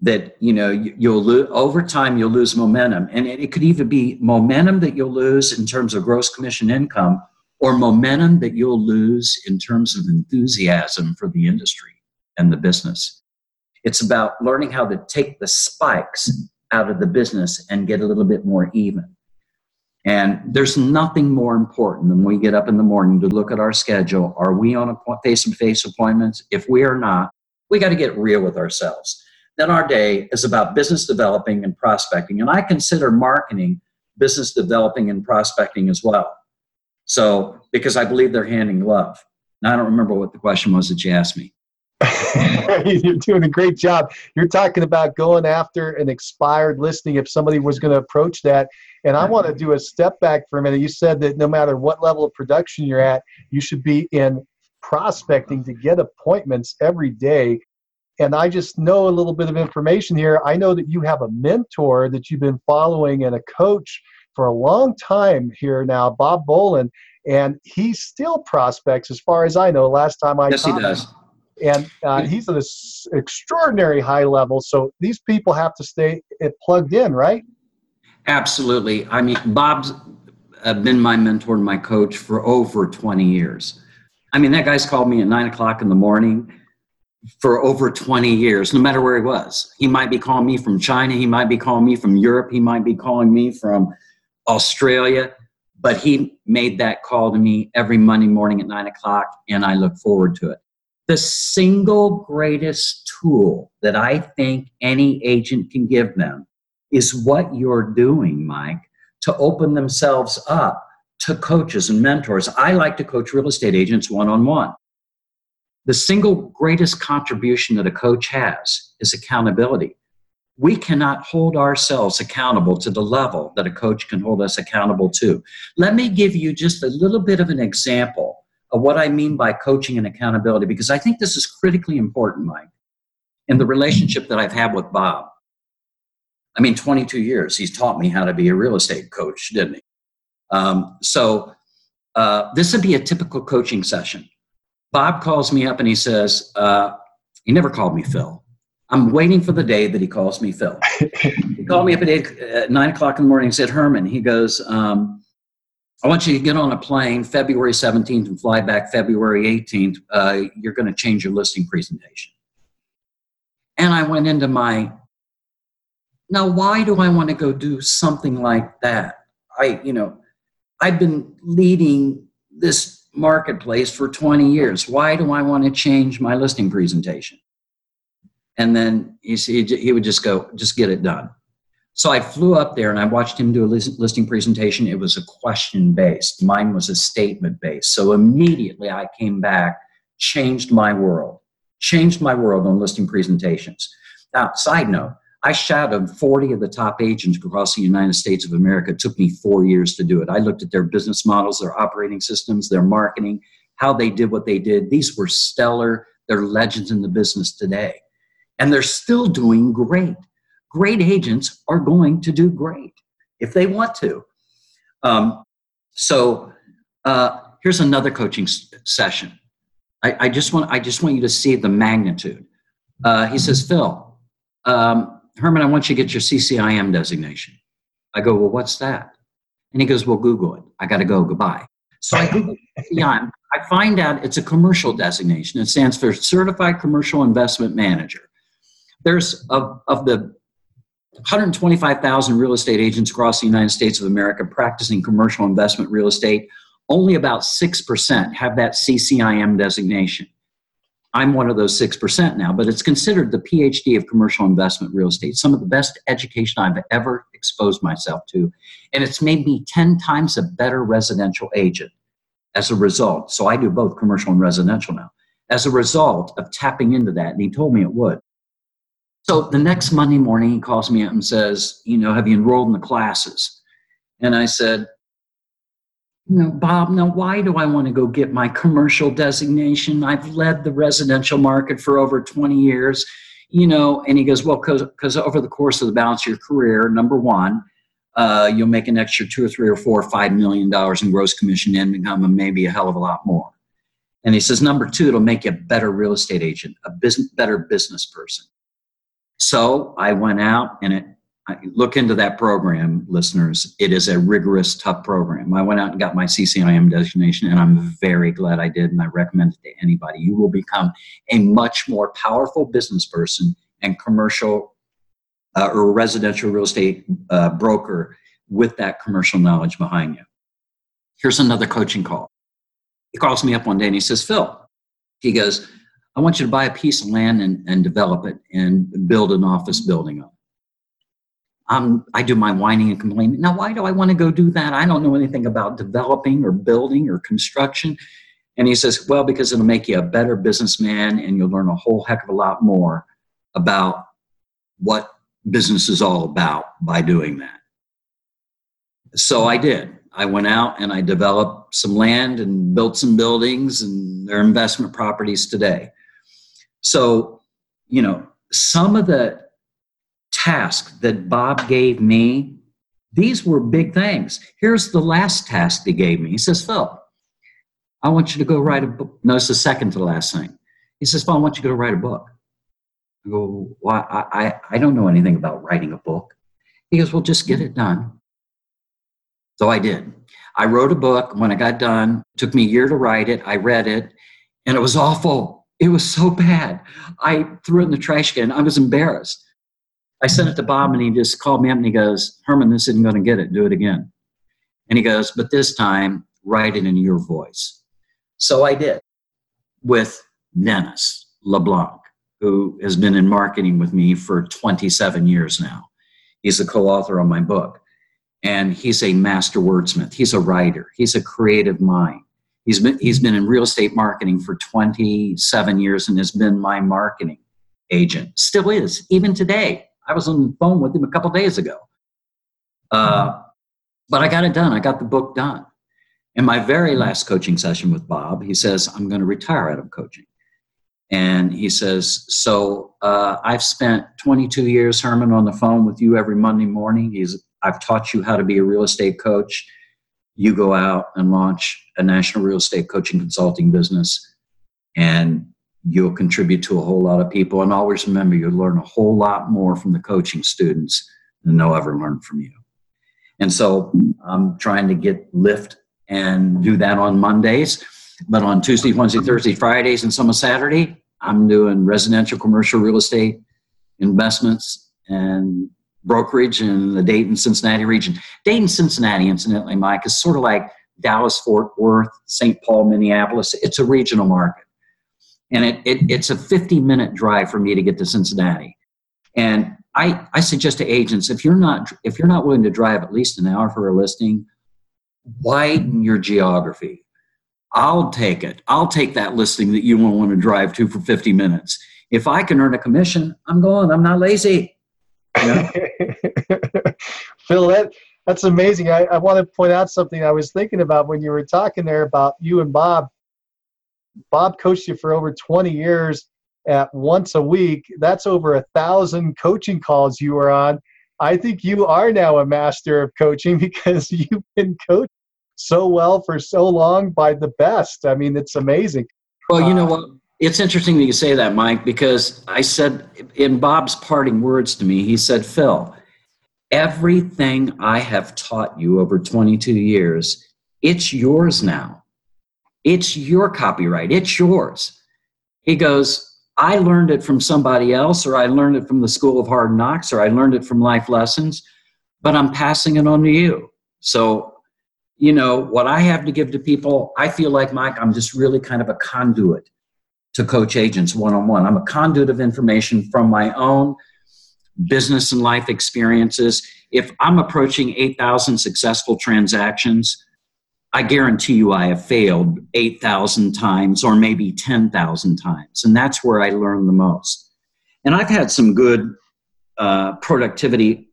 that you know you'll lose over time you'll lose momentum. And it, could even be momentum that you'll lose in terms of gross commission income or momentum that you'll lose in terms of enthusiasm for the industry and the business. It's about learning how to take the spikes out of the business and get a little bit more even. And there's nothing more important than we get up in the morning to look at our schedule. Are we on a face-to-face appointments? If we are not we got to get real with ourselves then our day is about business developing and prospecting. And I consider marketing business developing and prospecting as well. So, because I believe they're hand in glove. Now, I don't remember what the question was that you asked me. *laughs* You're doing a great job. You're talking about going after an expired listing if somebody was going to approach that. And I want to do a step back for a minute. You said that no matter what level of production you're at, you should be in prospecting to get appointments every day and I just know a little bit of information here. I know that you have a mentor that you've been following and a coach for a long time here now, Bob Boland, and he still prospects as far as I know. Last time I yes, he does. Him. And uh, he's at an extraordinary high level. So these people have to stay eh, plugged in, right? Absolutely. I mean, Bob's been my mentor and my coach for over 20 years. I mean, that guy's called me at nine o'clock in the morning for over 20 years, no matter where he was. He might be calling me from China, he might be calling me from Europe, he might be calling me from Australia, but he made that call to me every Monday morning at nine o'clock, and I look forward to it. The single greatest tool that I think any agent can give them is what you're doing, Mike, to open themselves up to coaches and mentors. I like to coach real estate agents one on one. The single greatest contribution that a coach has is accountability. We cannot hold ourselves accountable to the level that a coach can hold us accountable to. Let me give you just a little bit of an example of what I mean by coaching and accountability, because I think this is critically important, Mike, in the relationship that I've had with Bob. I mean, 22 years, he's taught me how to be a real estate coach, didn't he? Um, so uh, this would be a typical coaching session. Bob calls me up and he says, uh, he never called me Phil. I'm waiting for the day that he calls me Phil. *laughs* he called me up at, eight, at nine o'clock in the morning and said, Herman, he goes, um, I want you to get on a plane February 17th and fly back February 18th. Uh, you're going to change your listing presentation. And I went into my, now why do I want to go do something like that? I, you know, I've been leading this marketplace for 20 years. Why do I want to change my listing presentation? And then you see, he would just go, just get it done. So I flew up there and I watched him do a listing presentation. It was a question based, mine was a statement based. So immediately I came back, changed my world, changed my world on listing presentations. Now, side note, I shadowed 40 of the top agents across the United States of America. It took me four years to do it. I looked at their business models, their operating systems, their marketing, how they did what they did. These were stellar. They're legends in the business today. And they're still doing great. Great agents are going to do great if they want to. Um, so uh, here's another coaching session. I, I, just want I just want you to see the magnitude. Uh, he says, Phil, um, Herman, I want you to get your CCIM designation. I go, Well, what's that? And he goes, Well, Google it. I got to go. Goodbye. So I Google CCIM. I find out it's a commercial designation. It stands for Certified Commercial Investment Manager. There's of, of the 125,000 real estate agents across the United States of America practicing commercial investment real estate. Only about 6% have that CCIM designation. I'm one of those 6% now, but it's considered the PhD of commercial investment real estate, some of the best education I've ever exposed myself to. And it's made me 10 times a better residential agent as a result. So I do both commercial and residential now. As a result of tapping into that, and he told me it would. So the next Monday morning, he calls me up and says, You know, have you enrolled in the classes? And I said, you know, Bob, now why do I want to go get my commercial designation? I've led the residential market for over 20 years, you know, and he goes, well, because over the course of the balance of your career, number one, uh, you'll make an extra two or three or four or five million dollars in gross commission income and maybe a hell of a lot more. And he says, number two, it'll make you a better real estate agent, a business, better business person. So I went out and it look into that program, listeners. It is a rigorous, tough program. I went out and got my CCIM designation, and I'm very glad I did, and I recommend it to anybody. You will become a much more powerful business person and commercial uh, or residential real estate uh, broker with that commercial knowledge behind you. Here's another coaching call. He calls me up one day and he says, Phil, he goes, I want you to buy a piece of land and, and develop it and build an office building on um, I do my whining and complaining. Now, why do I want to go do that? I don't know anything about developing or building or construction. And he says, Well, because it'll make you a better businessman and you'll learn a whole heck of a lot more about what business is all about by doing that. So I did. I went out and I developed some land and built some buildings, and they're investment properties today. So you know, some of the tasks that Bob gave me, these were big things. Here's the last task he gave me. He says, Phil, I want you to go write a book. No, it's the second to the last thing. He says, Phil, I want you to go write a book. I go, well, I, I, I don't know anything about writing a book. He goes, well, just get it done. So I did. I wrote a book. When I got done, it took me a year to write it. I read it, and it was awful. It was so bad. I threw it in the trash can. I was embarrassed. I sent it to Bob, and he just called me up and he goes, Herman, this isn't going to get it. Do it again. And he goes, but this time, write it in your voice. So I did with Dennis LeBlanc, who has been in marketing with me for 27 years now. He's a co author on my book and he's a master wordsmith. He's a writer. He's a creative mind. He's been he's been in real estate marketing for 27 years and has been my marketing agent. Still is even today. I was on the phone with him a couple days ago. Uh, but I got it done. I got the book done. In my very last coaching session with Bob, he says, "I'm going to retire out of coaching." And he says, "So uh, I've spent 22 years, Herman, on the phone with you every Monday morning." He's I've taught you how to be a real estate coach. You go out and launch a national real estate coaching consulting business, and you'll contribute to a whole lot of people. And always remember, you'll learn a whole lot more from the coaching students than they'll ever learn from you. And so I'm trying to get lift and do that on Mondays. But on Tuesday, Wednesday, Thursday, Fridays, and some of Saturday, I'm doing residential commercial real estate investments and brokerage in the Dayton Cincinnati region. Dayton Cincinnati, incidentally, Mike, is sort of like Dallas Fort Worth, St. Paul, Minneapolis. It's a regional market. And it, it, it's a 50 minute drive for me to get to Cincinnati. And I, I suggest to agents if you're not if you're not willing to drive at least an hour for a listing, widen your geography. I'll take it. I'll take that listing that you won't want to drive to for 50 minutes. If I can earn a commission, I'm going. I'm not lazy. *laughs* Phil, that that's amazing. I, I want to point out something I was thinking about when you were talking there about you and Bob. Bob coached you for over 20 years at once a week. That's over a thousand coaching calls you were on. I think you are now a master of coaching *laughs* because you've been coached so well for so long by the best. I mean, it's amazing. Well, you know uh, what? It's interesting that you say that, Mike, because I said in Bob's parting words to me, he said, Phil, everything I have taught you over 22 years, it's yours now. It's your copyright, it's yours. He goes, I learned it from somebody else, or I learned it from the School of Hard Knocks, or I learned it from life lessons, but I'm passing it on to you. So, you know, what I have to give to people, I feel like, Mike, I'm just really kind of a conduit to coach agents one on one. I'm a conduit of information from my own business and life experiences. If I'm approaching 8,000 successful transactions, I guarantee you I have failed 8,000 times or maybe 10,000 times. And that's where I learn the most. And I've had some good uh, productivity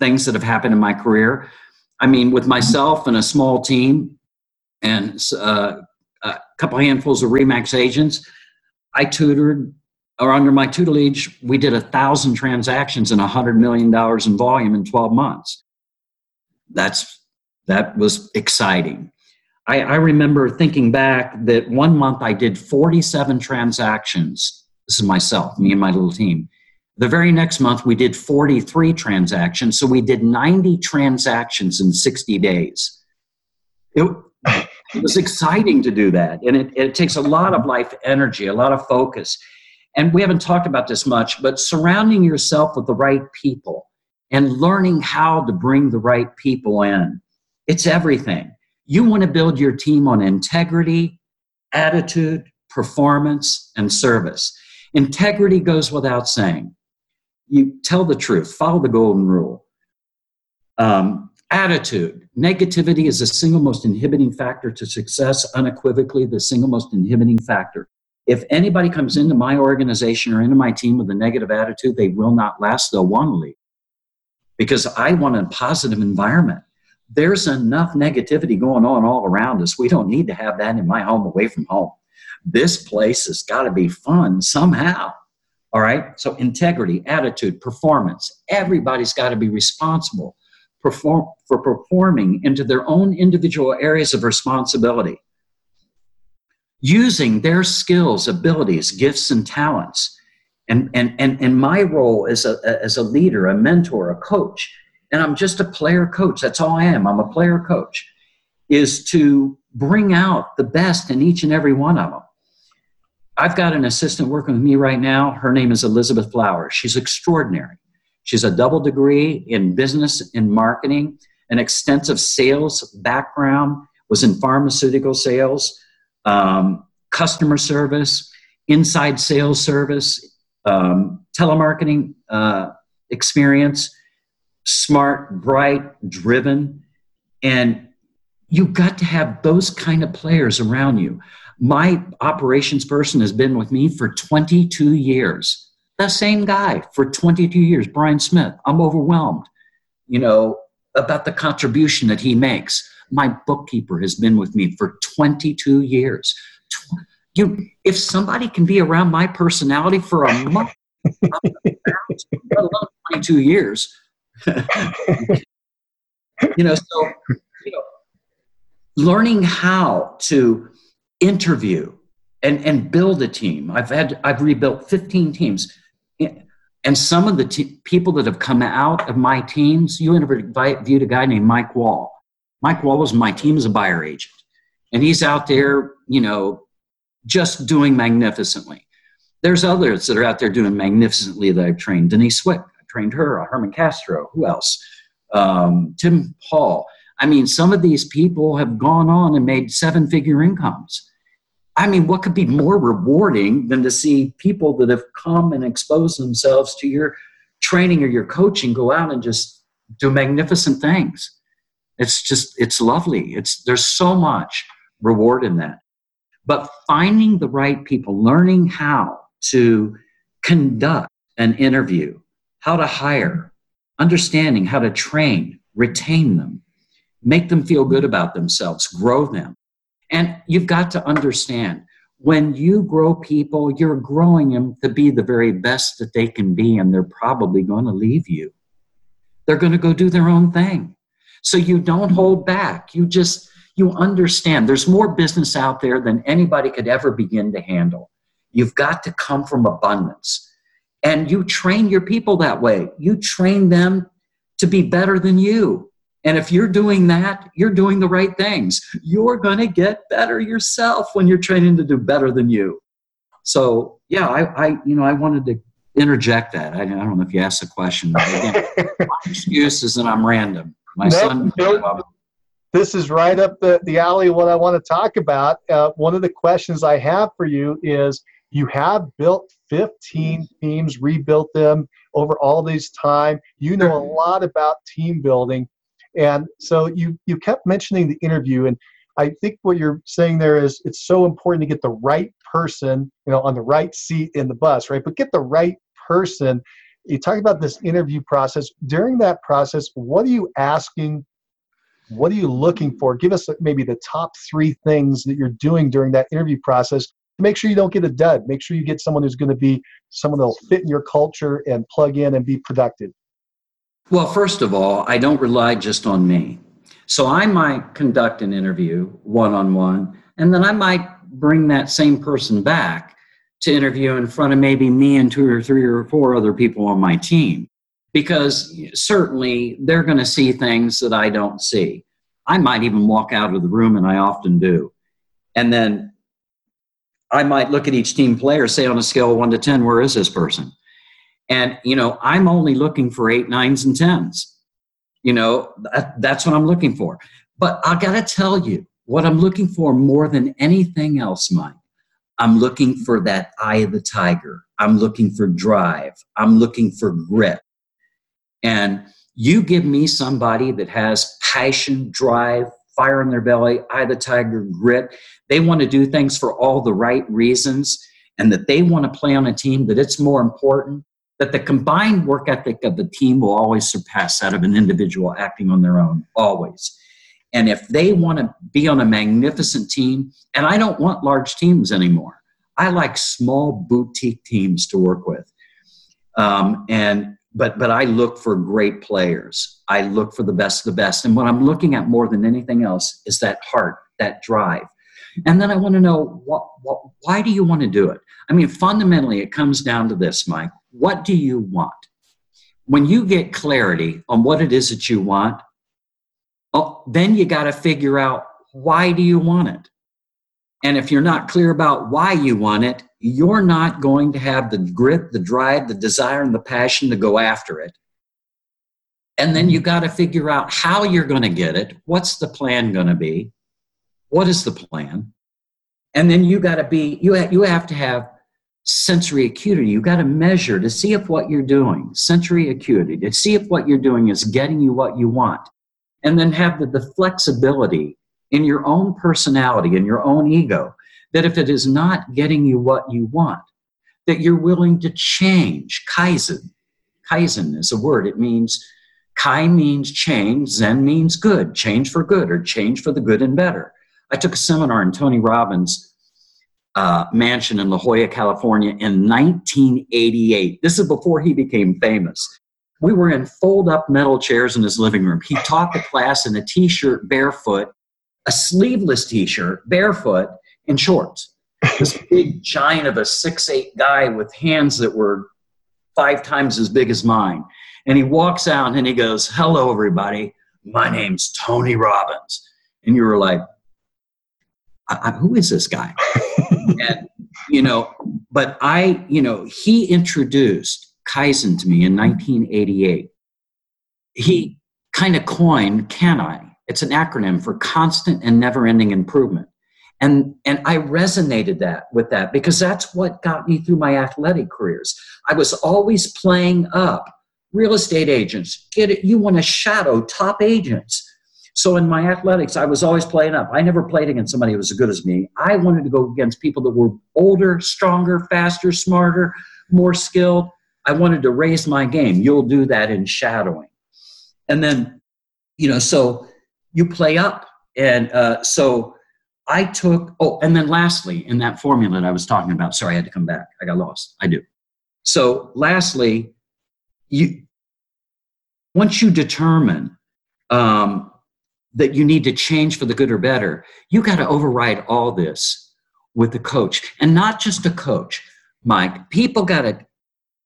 things that have happened in my career. I mean, with myself and a small team and uh, a couple handfuls of Remax agents, I tutored, or under my tutelage, we did a thousand transactions and a hundred million dollars in volume in 12 months. That's that was exciting. I, I remember thinking back that one month I did 47 transactions. This is myself, me and my little team. The very next month, we did 43 transactions. So we did 90 transactions in 60 days. It, it was exciting to do that. And it, it takes a lot of life energy, a lot of focus. And we haven't talked about this much, but surrounding yourself with the right people and learning how to bring the right people in. It's everything. You want to build your team on integrity, attitude, performance, and service. Integrity goes without saying. You tell the truth, follow the golden rule. Um, Attitude. Negativity is the single most inhibiting factor to success, unequivocally, the single most inhibiting factor. If anybody comes into my organization or into my team with a negative attitude, they will not last. They'll want to leave because I want a positive environment. There's enough negativity going on all around us. We don't need to have that in my home away from home. This place has got to be fun somehow. All right. So integrity, attitude, performance. Everybody's got to be responsible perform, for performing into their own individual areas of responsibility, using their skills, abilities, gifts, and talents. And, and, and, and my role as a, as a leader, a mentor, a coach, and I'm just a player coach. That's all I am. I'm a player coach, is to bring out the best in each and every one of them. I've got an assistant working with me right now. Her name is Elizabeth Flowers. She's extraordinary. She's a double degree in business and marketing, an extensive sales background, was in pharmaceutical sales, um, customer service, inside sales service, um, telemarketing uh, experience, smart, bright, driven, and you've got to have those kind of players around you. My operations person has been with me for 22 years. The same guy for 22 years, Brian Smith. I'm overwhelmed, you know, about the contribution that he makes. My bookkeeper has been with me for 22 years. You, if somebody can be around my personality for a month, *laughs* let alone 22 years, you know, so you know, learning how to interview and, and build a team. I've had I've rebuilt 15 teams. And some of the t- people that have come out of my teams, you interviewed a guy named Mike Wall. Mike Wall was my team as a buyer agent. And he's out there, you know, just doing magnificently. There's others that are out there doing magnificently that I've trained. Denise Swick, trained her, Herman Castro, who else? Um, Tim Paul. I mean, some of these people have gone on and made seven figure incomes. I mean, what could be more rewarding than to see people that have come and exposed themselves to your training or your coaching go out and just do magnificent things? It's just, it's lovely. It's, there's so much reward in that. But finding the right people, learning how to conduct an interview, how to hire, understanding how to train, retain them, make them feel good about themselves, grow them. And you've got to understand when you grow people, you're growing them to be the very best that they can be, and they're probably going to leave you. They're going to go do their own thing. So you don't hold back. You just, you understand there's more business out there than anybody could ever begin to handle. You've got to come from abundance. And you train your people that way. You train them to be better than you. And if you're doing that, you're doing the right things. You're going to get better yourself when you're training to do better than you. So, yeah, I, I you know, I wanted to interject that. I, I don't know if you asked the question. But again, *laughs* my excuse is that I'm random. My son. this is right up the, the alley what I want to talk about. Uh, one of the questions I have for you is you have built 15 teams, rebuilt them over all these time. You know a lot about team building. And so you you kept mentioning the interview, and I think what you're saying there is it's so important to get the right person, you know, on the right seat in the bus, right? But get the right person. You talk about this interview process. During that process, what are you asking? What are you looking for? Give us maybe the top three things that you're doing during that interview process make sure you don't get a dud. Make sure you get someone who's going to be someone that'll fit in your culture and plug in and be productive. Well, first of all, I don't rely just on me. So I might conduct an interview one on one, and then I might bring that same person back to interview in front of maybe me and two or three or four other people on my team. Because certainly they're going to see things that I don't see. I might even walk out of the room, and I often do. And then I might look at each team player, say on a scale of one to 10, where is this person? And, you know, I'm only looking for eight, nines, and tens. You know, that, that's what I'm looking for. But I got to tell you, what I'm looking for more than anything else, Mike, I'm looking for that eye of the tiger. I'm looking for drive. I'm looking for grit. And you give me somebody that has passion, drive, fire in their belly, eye of the tiger, grit. They want to do things for all the right reasons and that they want to play on a team that it's more important that the combined work ethic of the team will always surpass that of an individual acting on their own, always. And if they want to be on a magnificent team, and I don't want large teams anymore, I like small boutique teams to work with. Um, and but but I look for great players. I look for the best of the best. And what I'm looking at more than anything else is that heart, that drive. And then I want to know what, what, why do you want to do it? I mean, fundamentally, it comes down to this, Mike. What do you want? When you get clarity on what it is that you want, oh, then you got to figure out why do you want it? And if you're not clear about why you want it, you're not going to have the grit, the drive, the desire, and the passion to go after it. And then you got to figure out how you're going to get it. What's the plan going to be? What is the plan? And then you got to be, you, ha- you have to have sensory acuity. You got to measure to see if what you're doing, sensory acuity, to see if what you're doing is getting you what you want. And then have the, the flexibility in your own personality, in your own ego, that if it is not getting you what you want, that you're willing to change. Kaizen. Kaizen is a word. It means Kai means change, Zen means good, change for good, or change for the good and better. I took a seminar in Tony Robbins' uh, mansion in La Jolla, California in 1988. This is before he became famous. We were in fold up metal chairs in his living room. He taught the class in a t shirt barefoot, a sleeveless t shirt, barefoot, and shorts. This *laughs* big giant of a six eight guy with hands that were five times as big as mine. And he walks out and he goes, Hello, everybody. My name's Tony Robbins. And you were like, Who is this guy? *laughs* and, you know, but I, you know, he introduced Kaizen to me in 1988. He kind of coined CANI? It's an acronym for constant and never ending improvement and and i resonated that with that because that's what got me through my athletic careers i was always playing up real estate agents get it you want to shadow top agents so in my athletics i was always playing up i never played against somebody who was as good as me i wanted to go against people that were older stronger faster smarter more skilled i wanted to raise my game you'll do that in shadowing and then you know so you play up and uh, so I took, oh, and then lastly, in that formula that I was talking about, sorry, I had to come back. I got lost. I do. So, lastly, you once you determine um, that you need to change for the good or better, you got to override all this with the coach, and not just a coach, Mike. People got to,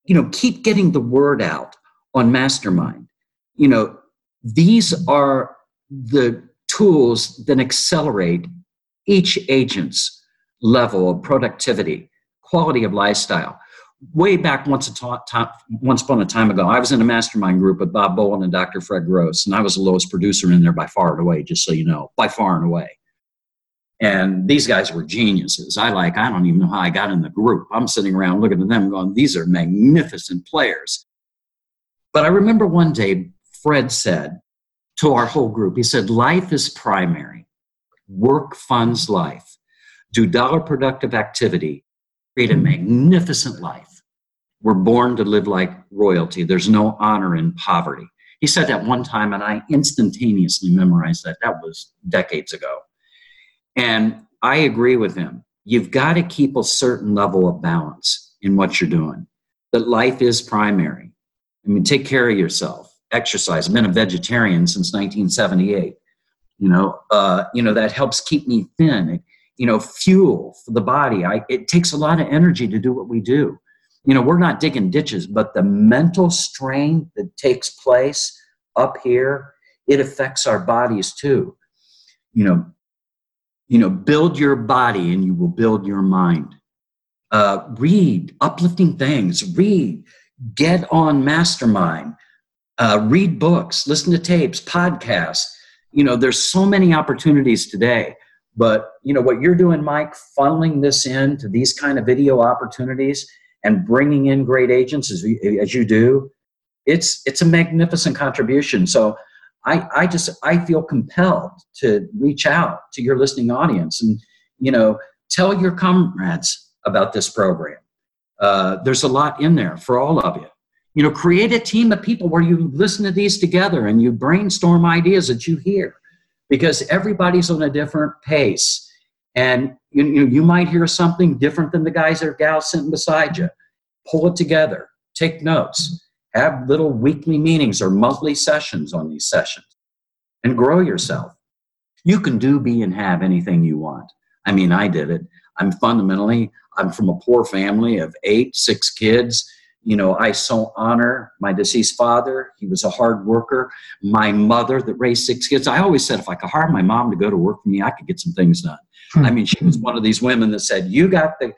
you know, keep getting the word out on Mastermind. You know, these are the tools that accelerate each agent's level of productivity, quality of lifestyle. Way back once, a ta- ta- once upon a time ago, I was in a mastermind group with Bob Bowen and Dr. Fred Grosse, and I was the lowest producer in there by far and away, just so you know, by far and away. And these guys were geniuses. I like, I don't even know how I got in the group. I'm sitting around looking at them going, these are magnificent players. But I remember one day, Fred said to our whole group, he said, life is primary work funds life, do dollar productive activity, create a magnificent life. We're born to live like royalty. There's no honor in poverty. He said that one time, and I instantaneously memorized that. That was decades ago. And I agree with him. You've got to keep a certain level of balance in what you're doing, that life is primary. I mean, take care of yourself, exercise. I've been a vegetarian since 1978 you know uh, you know that helps keep me thin it, you know fuel for the body I, it takes a lot of energy to do what we do you know we're not digging ditches but the mental strain that takes place up here it affects our bodies too. You know you know build your body and you will build your mind. Uh, read uplifting things. Read get on mastermind. Uh, read books listen to tapes podcasts. You know there's so many opportunities today but you know what you're doing mike funneling this in to these kind of video opportunities and bringing in great agents as, as you do it's it's a magnificent contribution. So i i just i feel compelled to reach out to your listening audience and you know tell your comrades about this program. Uh, there's a lot in there for all of you. You know, create a team of people where you listen to these together and you brainstorm ideas that you hear because everybody's on a different pace. And you, you, you might hear something different than the guys or gals sitting beside you. Pull it together. take notes, have little weekly meetings or monthly sessions on these sessions, and grow yourself. You can do, be, and have anything you want. I mean, I did it. I'm fundamentally, I'm from a poor family of eight, six kids. You know, I so honor my deceased father. He was a hard worker. My mother that raised six kids. I always said if I could hire my mom to go to work for me, I could get some things done. Hmm. I mean, she was one of these women that said, "You got the,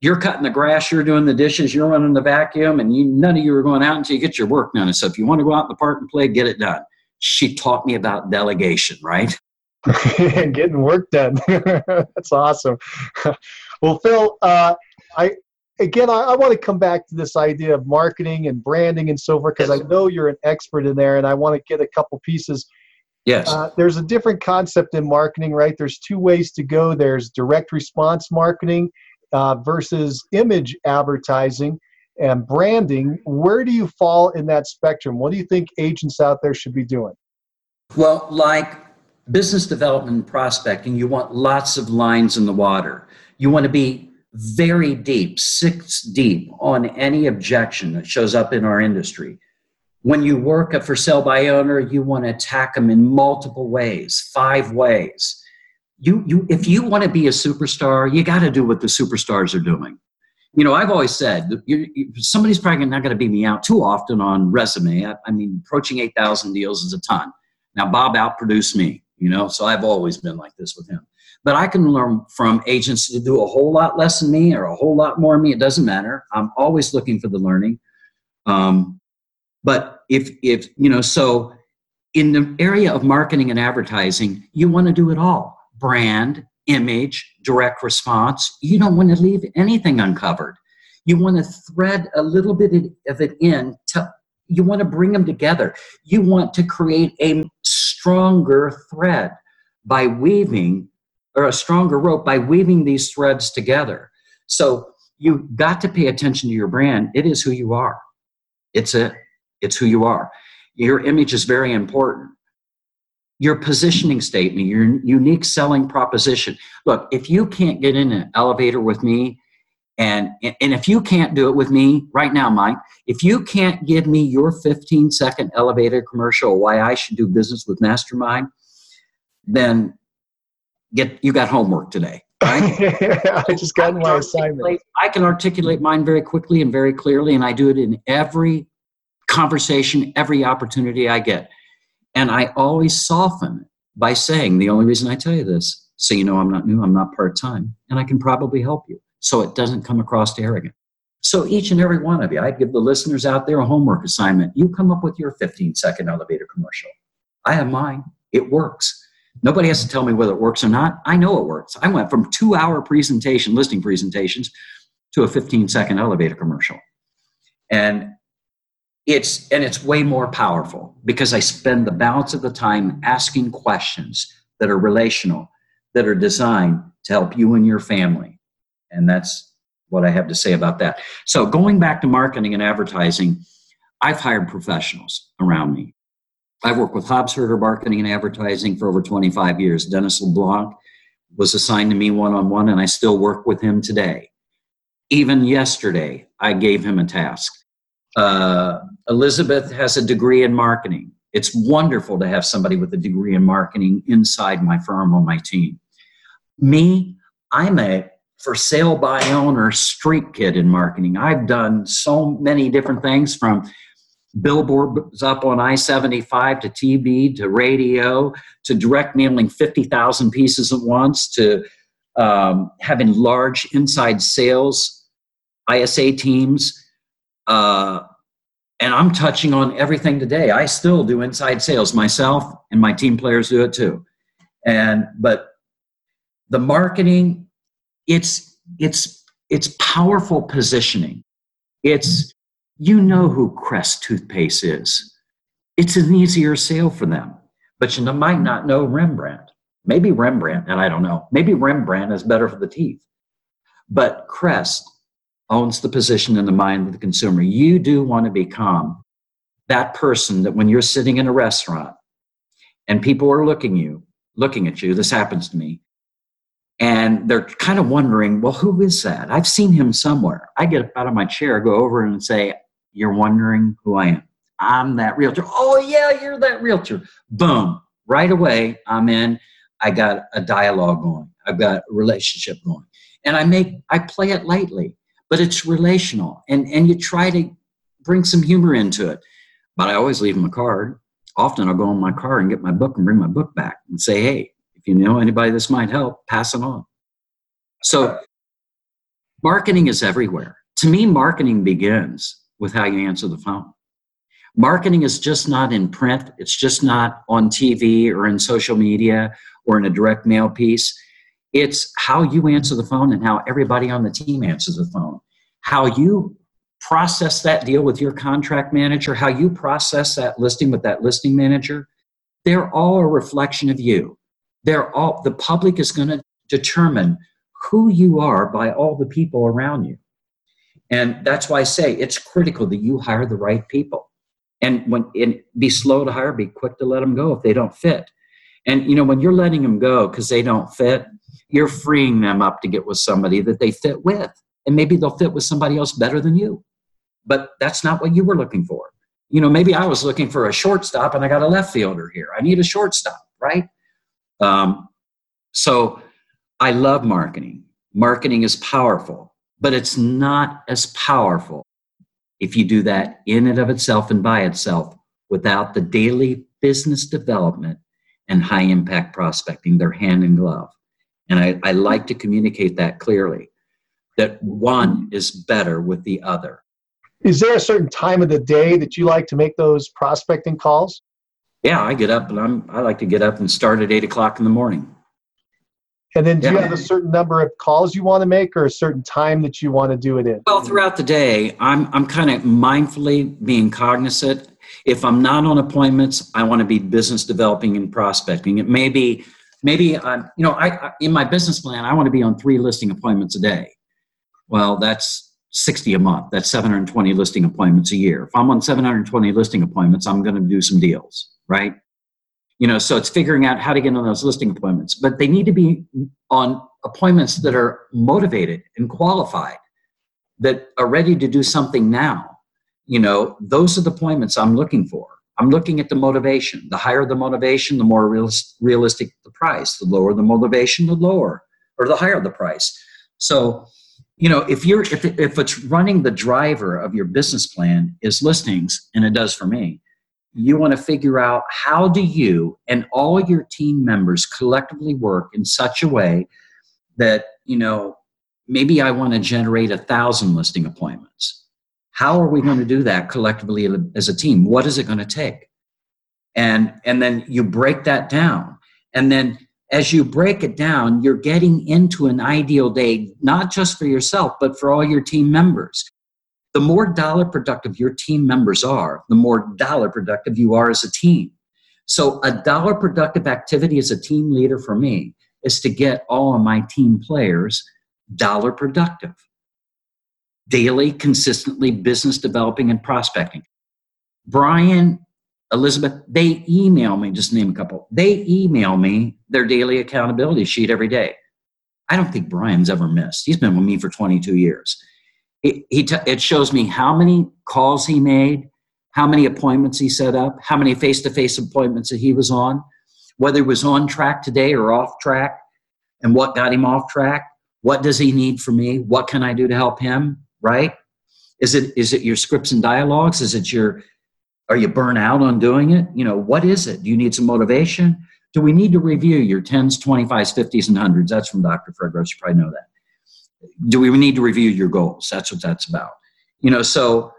you're cutting the grass, you're doing the dishes, you're running the vacuum, and you, none of you are going out until you get your work done. And so if you want to go out in the park and play, get it done." She taught me about delegation, right? *laughs* getting work done. *laughs* That's awesome. *laughs* well, Phil, uh, I again, I, I want to come back to this idea of marketing and branding and so forth because I know you're an expert in there, and I want to get a couple pieces. Yes. Uh, there's a different concept in marketing, right? There's two ways to go. There's direct response marketing uh, versus image advertising and branding. Where do you fall in that spectrum? What do you think agents out there should be doing? Well, like business development and prospecting, you want lots of lines in the water. You want to be very deep, six deep on any objection that shows up in our industry. When you work a for sale by owner, you want to attack them in multiple ways, five ways. You, you, if you want to be a superstar, you got to do what the superstars are doing. You know, I've always said you, you, somebody's probably not going to beat me out too often on resume. I, I mean, approaching 8,000 deals is a ton. Now, Bob outproduced me you know so i've always been like this with him but i can learn from agents to do a whole lot less than me or a whole lot more than me. It doesn't matter. I'm always looking for the learning. Um, but if if you know so in the area of marketing and advertising you want to do it all. Brand image direct response. You don't want to leave anything uncovered. You want to thread a little bit of it in to you want to bring them together. You want to create a stronger thread by weaving, or a stronger rope by weaving these threads together. So you've got to pay attention to your brand. It is who you are. It's it. It's who you are. Your image is very important. Your positioning statement, your unique selling proposition. Look, if you can't get in an elevator with me and, and if you can't do it with me right now, Mike, if you can't give me your 15 second elevator commercial why I should do business with Mastermind, then get you got homework today. Right? *laughs* I just got my assignment. I can articulate mine very quickly and very clearly, and I do it in every conversation, every opportunity I get. And I always soften it by saying, the only reason I tell you this, so you know I'm not new, I'm not part time, and I can probably help you so it doesn't come across arrogant. So each and every one of you, I give the listeners out there a homework assignment. You come up with your 15 second elevator commercial. I have mine. It works. Nobody has to tell me whether it works or not. I know it works. I went from two hour presentation, listing presentations, to a 15 second elevator commercial. And it's and it's way more powerful because I spend the balance of the time asking questions that are relational, that are designed to help you and your family and that's what I have to say about that. So, going back to marketing and advertising, I've hired professionals around me. I've worked with Hobbs Herder Marketing and Advertising for over 25 years. Dennis LeBlanc was assigned to me one on one, and I still work with him today. Even yesterday, I gave him a task. Uh, Elizabeth has a degree in marketing. It's wonderful to have somebody with a degree in marketing inside my firm on my team. Me, I'm a for sale by owner street kid in marketing. I've done so many different things from billboards up on I 75 to TV to radio to direct mailing 50,000 pieces at once to um, having large inside sales ISA teams. Uh, and I'm touching on everything today. I still do inside sales myself, and my team players do it too. And but the marketing it's it's it's powerful positioning. It's you know who Crest toothpaste is. It's an easier sale for them, but you might not know Rembrandt. Maybe Rembrandt, and I don't know. Maybe Rembrandt is better for the teeth, but Crest owns the position in the mind of the consumer. You do want to become that person that when you're sitting in a restaurant and people are looking you, looking at you. This happens to me and they're kind of wondering, well, who is that? I've seen him somewhere. I get up out of my chair, go over and say, you're wondering who I am. I'm that realtor. Oh, yeah, you're that realtor. Boom. Right away, I'm in. I got a dialogue going. I've got a relationship going. And I make, I play it lightly, but it's relational. And, and you try to bring some humor into it. But I always leave them a card. Often I'll go in my car and get my book and bring my book back and say, hey, if you know anybody this might help, pass it on. So marketing is everywhere. To me, marketing begins with how you answer the phone. Marketing is just not in print, it's just not on TV or in social media or in a direct mail piece. It's how you answer the phone and how everybody on the team answers the phone. How you process that deal with your contract manager, how you process that listing with that listing manager, they're all a reflection of you. They're all the public is going to determine who you are by all the people around you. And that's why I say it's critical that you hire the right people. And when and be slow to hire, be quick to let them go if they don't fit. And you know, when you're letting them go because they don't fit, you're freeing them up to get with somebody that they fit with. And maybe they'll fit with somebody else better than you but that's not what you were looking for. You know, maybe I was looking for a shortstop and I got a left fielder here. I need a shortstop, right? Um, so I love marketing. Marketing is powerful, but it's not as powerful if you do that in and of itself and by itself without the daily business development and high impact prospecting. They're hand in glove. And I, I like to communicate that clearly that one is better with the other. Is there a certain time of the day that you like to make those prospecting calls? Yeah, I get up and I'm I like to get up and start at eight o'clock in the morning. And then do yeah. you have a certain number of calls you want to make or a certain time that you want to do it in? Well, throughout the day, I'm I'm kind of mindfully being cognizant. If I'm not on appointments, I want to be business developing and prospecting. It may be maybe I'm you know I, I in my business plan I want to be on three listing appointments a day. Well, that's 60 a month. That's 720 listing appointments a year. If I'm on 720 listing appointments, I'm going to do some deals, right? You know, so it's figuring out how to get on those listing appointments. But they need to be on appointments that are motivated and qualified, that are ready to do something now. You know, those are the appointments I'm looking for. I'm looking at the motivation. The higher the motivation, the more realistic the price. The lower the motivation, the lower or the higher the price. So, you know if you're if, if it's running the driver of your business plan is listings and it does for me you want to figure out how do you and all your team members collectively work in such a way that you know maybe i want to generate a thousand listing appointments. How are we going to do that collectively as a team? What is it going to take? And and then you break that down. And then as you break it down, you're getting into an ideal day, not just for yourself, but for all your team members. The more dollar productive your team members are, the more dollar productive you are as a team. So, a dollar productive activity as a team leader for me is to get all of my team players dollar productive. Daily, consistently business developing and prospecting. Brian Elizabeth, they email me, just name a couple, they email me their daily accountability sheet every day. I don't think Brian's ever missed. He's been with me for 22 years. It, he t- it shows me how many calls he made, how many appointments he set up, how many face to face appointments that he was on, whether he was on track today or off track, and what got him off track. What does he need from me? What can I do to help him? Right? Is it is it your scripts and dialogues? Is it your are you burnt out on doing it? You know, what is it? Do you need some motivation? Do we need to review your 10s, 25s, 50s, and 100s? That's from Dr. Fred Roach. You probably know that. Do we need to review your goals? That's what that's about. You know, so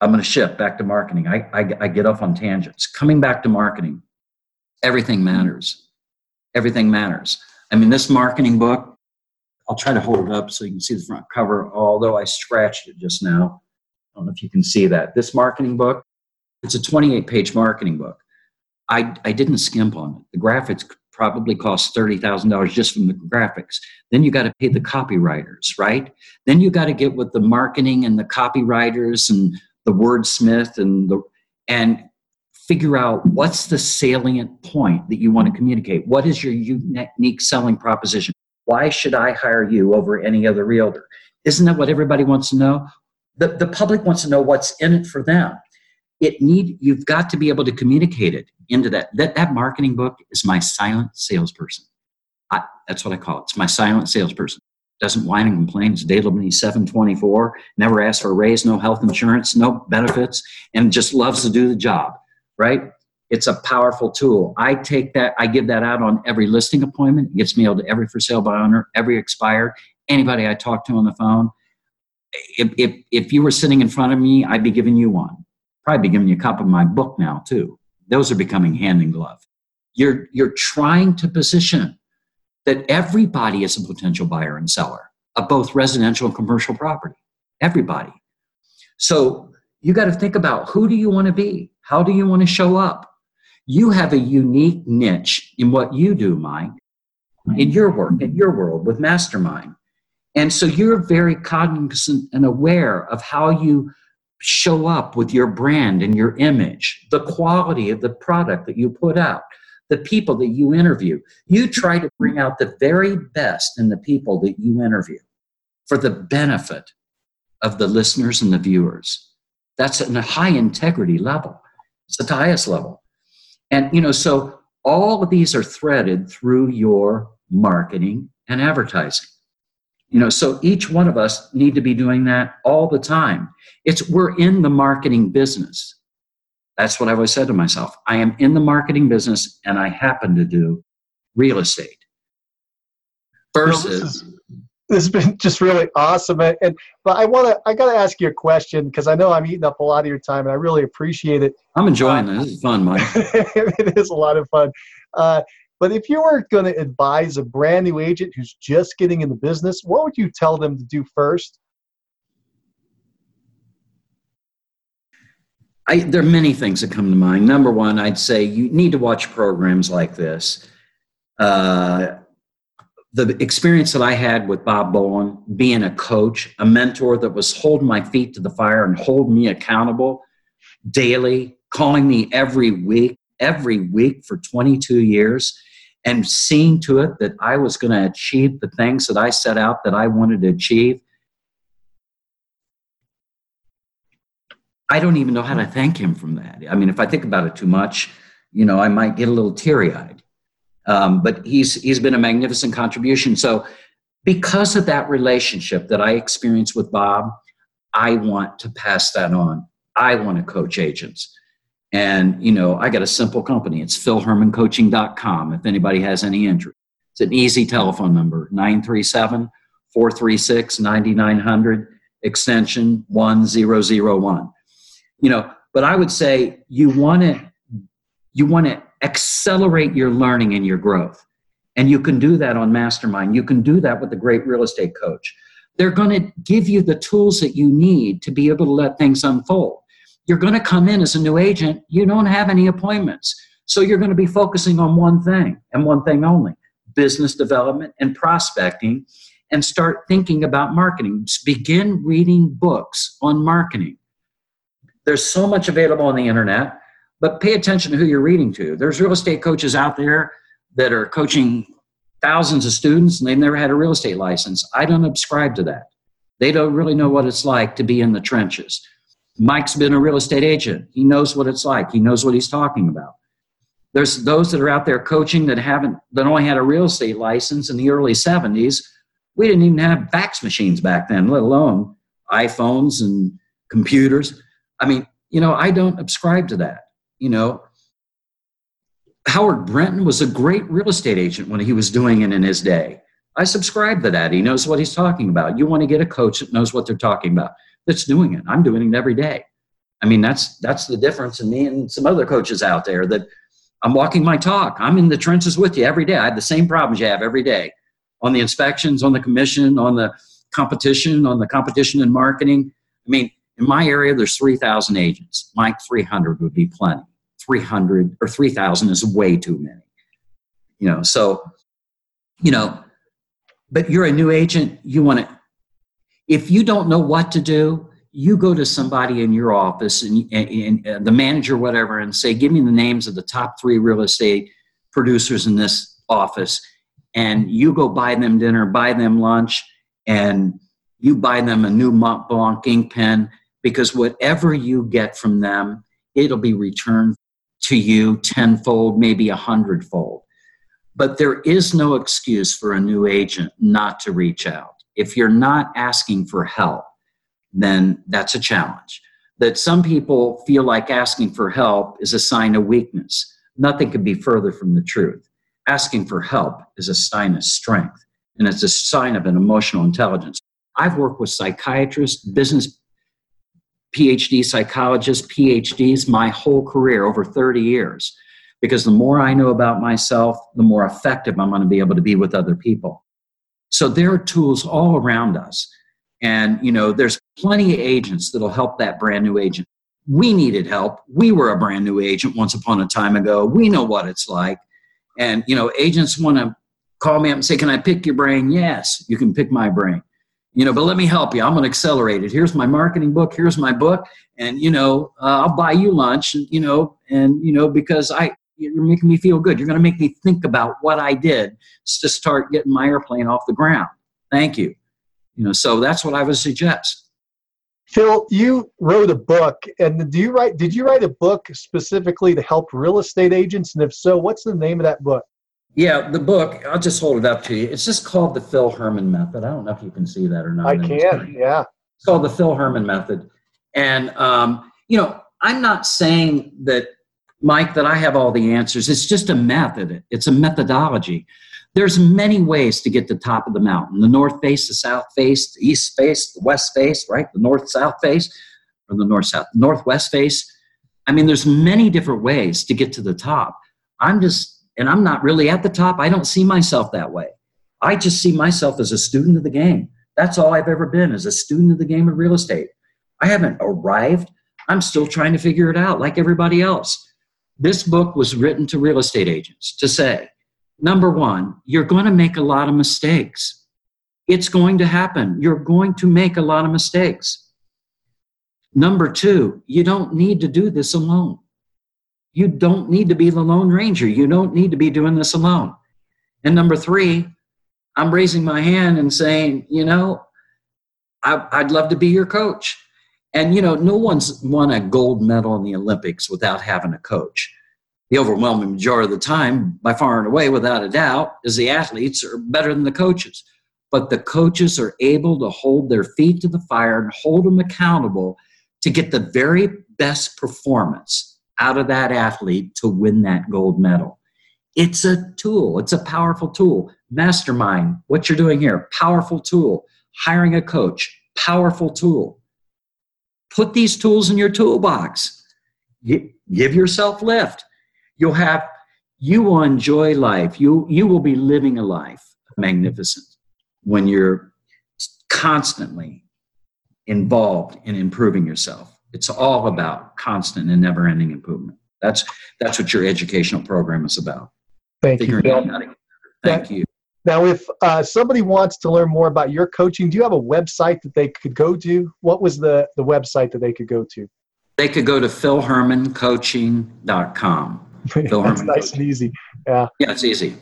I'm going to shift back to marketing. I, I, I get off on tangents. Coming back to marketing, everything matters. Everything matters. I mean, this marketing book, I'll try to hold it up so you can see the front cover, although I scratched it just now. I don't know if you can see that. This marketing book, it's a 28 page marketing book. I, I didn't skimp on it. The graphics probably cost $30,000 just from the graphics. Then you got to pay the copywriters, right? Then you got to get with the marketing and the copywriters and the wordsmith and the and figure out what's the salient point that you want to communicate. What is your unique selling proposition? Why should I hire you over any other realtor? Isn't that what everybody wants to know? the, the public wants to know what's in it for them. It need you've got to be able to communicate it into that. That that marketing book is my silent salesperson. I, that's what I call it. It's my silent salesperson. Doesn't whine and complain. It's available 724. Never asks for a raise. No health insurance. No benefits. And just loves to do the job. Right? It's a powerful tool. I take that. I give that out on every listing appointment. It gets mailed to every for sale by owner, every expired, anybody I talk to on the phone if, if, if you were sitting in front of me, I'd be giving you one. Probably be giving you a copy of my book now too. Those are becoming hand in glove. You're, you're trying to position that everybody is a potential buyer and seller of both residential and commercial property. Everybody. So you got to think about who do you want to be? How do you want to show up? You have a unique niche in what you do, Mike, in your work, in your world with Mastermind. And so you're very cognizant and aware of how you show up with your brand and your image, the quality of the product that you put out, the people that you interview. You try to bring out the very best in the people that you interview for the benefit of the listeners and the viewers. That's at a high integrity level. It's the highest level. And, you know, so all of these are threaded through your marketing and advertising. You know, so each one of us need to be doing that all the time. It's we're in the marketing business. That's what I've always said to myself. I am in the marketing business and I happen to do real estate. Versus this, this has been *laughs* just really awesome. And, and but I wanna I gotta ask you a question because I know I'm eating up a lot of your time and I really appreciate it. I'm enjoying uh, this. This is fun, Mike. *laughs* it is a lot of fun. Uh, but if you were going to advise a brand new agent who's just getting in the business, what would you tell them to do first? I, there are many things that come to mind. Number one, I'd say you need to watch programs like this. Uh, the experience that I had with Bob Bowen, being a coach, a mentor that was holding my feet to the fire and holding me accountable daily, calling me every week, every week for 22 years and seeing to it that I was going to achieve the things that I set out that I wanted to achieve. I don't even know how to thank him from that. I mean, if I think about it too much, you know, I might get a little teary eyed. Um, but he's he's been a magnificent contribution. So, because of that relationship that I experienced with Bob, I want to pass that on. I want to coach agents. And, you know, I got a simple company. It's philhermancoaching.com if anybody has any interest. It's an easy telephone number 937 436 9900, extension 1001. You know, but I would say you want to you want to accelerate your learning and your growth. And you can do that on Mastermind. You can do that with a great real estate coach. They're going to give you the tools that you need to be able to let things unfold you're going to come in as a new agent, you don't have any appointments. So you're going to be focusing on one thing and one thing only business development and prospecting, and start thinking about marketing. Just begin reading books on marketing. There's so much available on the internet, but pay attention to who you're reading to. There's real estate coaches out there that are coaching thousands of students and they've never had a real estate license. I don't subscribe to that. They don't really know what it's like to be in the trenches. Mike's been a real estate agent. He knows what it's like. He knows what he's talking about. There's those that are out there coaching that haven't that only had a real estate license in the early 70s. We didn't even have fax machines back then, let alone iPhones and computers. I mean, you know, I don't subscribe to that. You know, Howard Brinton was a great real estate agent when he was doing it in his day. I subscribe to that. He knows what he's talking about. You want to get a coach that knows what they're talking about that's doing it. I'm doing it every day. I mean, that's that's the difference in me and some other coaches out there that I'm walking my talk. I'm in the trenches with you every day. I have the same problems you have every day on the inspections, on the commission, on the competition, on the competition and marketing. I mean, in my area, there's 3,000 agents. Mike, 300 would be plenty. 300 or 3,000 is way too many. You know, so, you know, but you're a new agent. You want to if you don't know what to do, you go to somebody in your office and, and, and, uh, the manager, whatever, and say, "Give me the names of the top three real estate producers in this office," and you go buy them dinner, buy them lunch, and You buy them a new Mont Blanc ink pen because whatever you get from them, it'll be returned to you tenfold, maybe a hundredfold. But there is no excuse for a new agent not to reach out. If you're not asking for help, then that's a challenge. That some people feel like asking for help is a sign of weakness. Nothing could be further from the truth. Asking for help is a sign of strength, and it's a sign of an emotional intelligence. I've worked with psychiatrists, business PhD psychologists, PhDs my whole career, over 30 years because the more I know about myself, the more effective I'm going to be able to be with other people. So there are tools all around us. And, you know, there's plenty of agents that'll help that brand new agent. We needed help. We were a brand new agent once upon a time ago. We know what it's like. And, you know, agents want to call me up and say, Can I pick your brain? Yes, you can pick my brain. You know, but let me help you. I'm going to accelerate it. Here's my marketing book. Here's my book. And, you know, uh, I'll buy you lunch, and, you know, and, you know, because I, you're making me feel good. You're going to make me think about what I did to start getting my airplane off the ground. Thank you. You know, so that's what I would suggest. Phil, you wrote a book, and do you write? Did you write a book specifically to help real estate agents? And if so, what's the name of that book? Yeah, the book. I'll just hold it up to you. It's just called the Phil Herman Method. I don't know if you can see that or not. I can. Yeah. It's called the Phil Herman Method, and um, you know, I'm not saying that Mike, that I have all the answers. It's just a method, it's a methodology. There's many ways to get to the top of the mountain the north face, the south face, the east face, the west face, right? The north south face, or the north south, northwest face. I mean, there's many different ways to get to the top. I'm just, and I'm not really at the top. I don't see myself that way. I just see myself as a student of the game. That's all I've ever been, as a student of the game of real estate. I haven't arrived. I'm still trying to figure it out like everybody else. This book was written to real estate agents to say, number one, you're going to make a lot of mistakes. It's going to happen. You're going to make a lot of mistakes. Number two, you don't need to do this alone. You don't need to be the Lone Ranger. You don't need to be doing this alone. And number three, I'm raising my hand and saying, you know, I, would love to be your coach. And, you know, no one's won a gold medal in the Olympics without having a coach. The overwhelming majority of the time, by far and away, without a doubt, is the athletes are better than the coaches. But the coaches are able to hold their feet to the fire and hold them accountable to get the very best performance out of that athlete to win that gold medal. It's a tool, it's a powerful tool. Mastermind, what you're doing here, powerful tool. Hiring a coach, powerful tool Put these tools in your toolbox. Give yourself lift. You'll have, you will enjoy life. You, you will be living a life magnificent when you're constantly involved in improving yourself. It's all about constant and never ending improvement. That's, that's what your educational program is about. Thank you. Bill. Thank that, you. Now, if uh, somebody wants to learn more about your coaching, do you have a website that they could go to? What was the, the website that they could go to? They could go to philhermancoaching.com. *laughs* Phil That's Herman nice coaching. and easy. Yeah. Yeah, it's easy.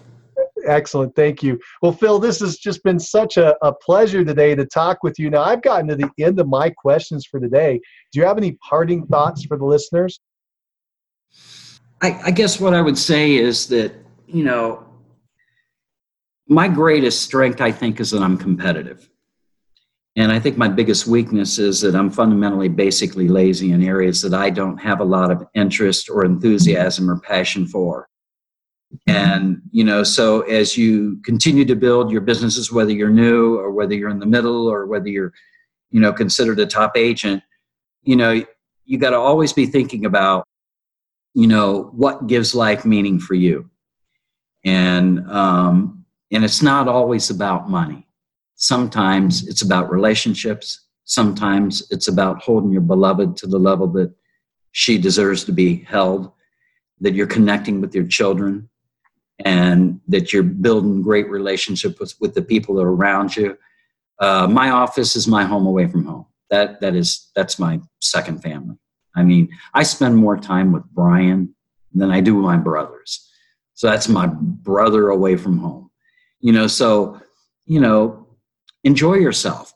Excellent. Thank you. Well, Phil, this has just been such a, a pleasure today to talk with you. Now, I've gotten to the end of my questions for today. Do you have any parting thoughts for the listeners? I, I guess what I would say is that, you know, my greatest strength, I think, is that I'm competitive. And I think my biggest weakness is that I'm fundamentally basically lazy in areas that I don't have a lot of interest or enthusiasm or passion for. And, you know, so as you continue to build your businesses, whether you're new or whether you're in the middle or whether you're, you know, considered a top agent, you know, you got to always be thinking about, you know, what gives life meaning for you. And, um, and it's not always about money. Sometimes it's about relationships. Sometimes it's about holding your beloved to the level that she deserves to be held, that you're connecting with your children, and that you're building great relationships with, with the people that are around you. Uh, my office is my home away from home. That that is that's my second family. I mean, I spend more time with Brian than I do with my brothers. So that's my brother away from home you know so you know enjoy yourself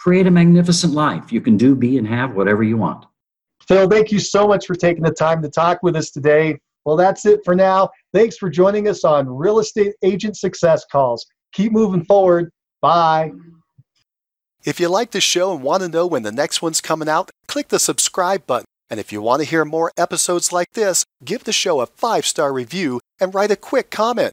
create a magnificent life. You can do, be, and have whatever you want. Phil, thank you so much for taking the time to talk with us today. Well, that's it for now. Thanks for joining us on Real Estate Agent Success Calls. Keep moving forward. Bye. If you like the show and want to know when the next one's coming out, click the subscribe button. And if you want to hear more episodes like this, give the show a five star review and write a quick comment.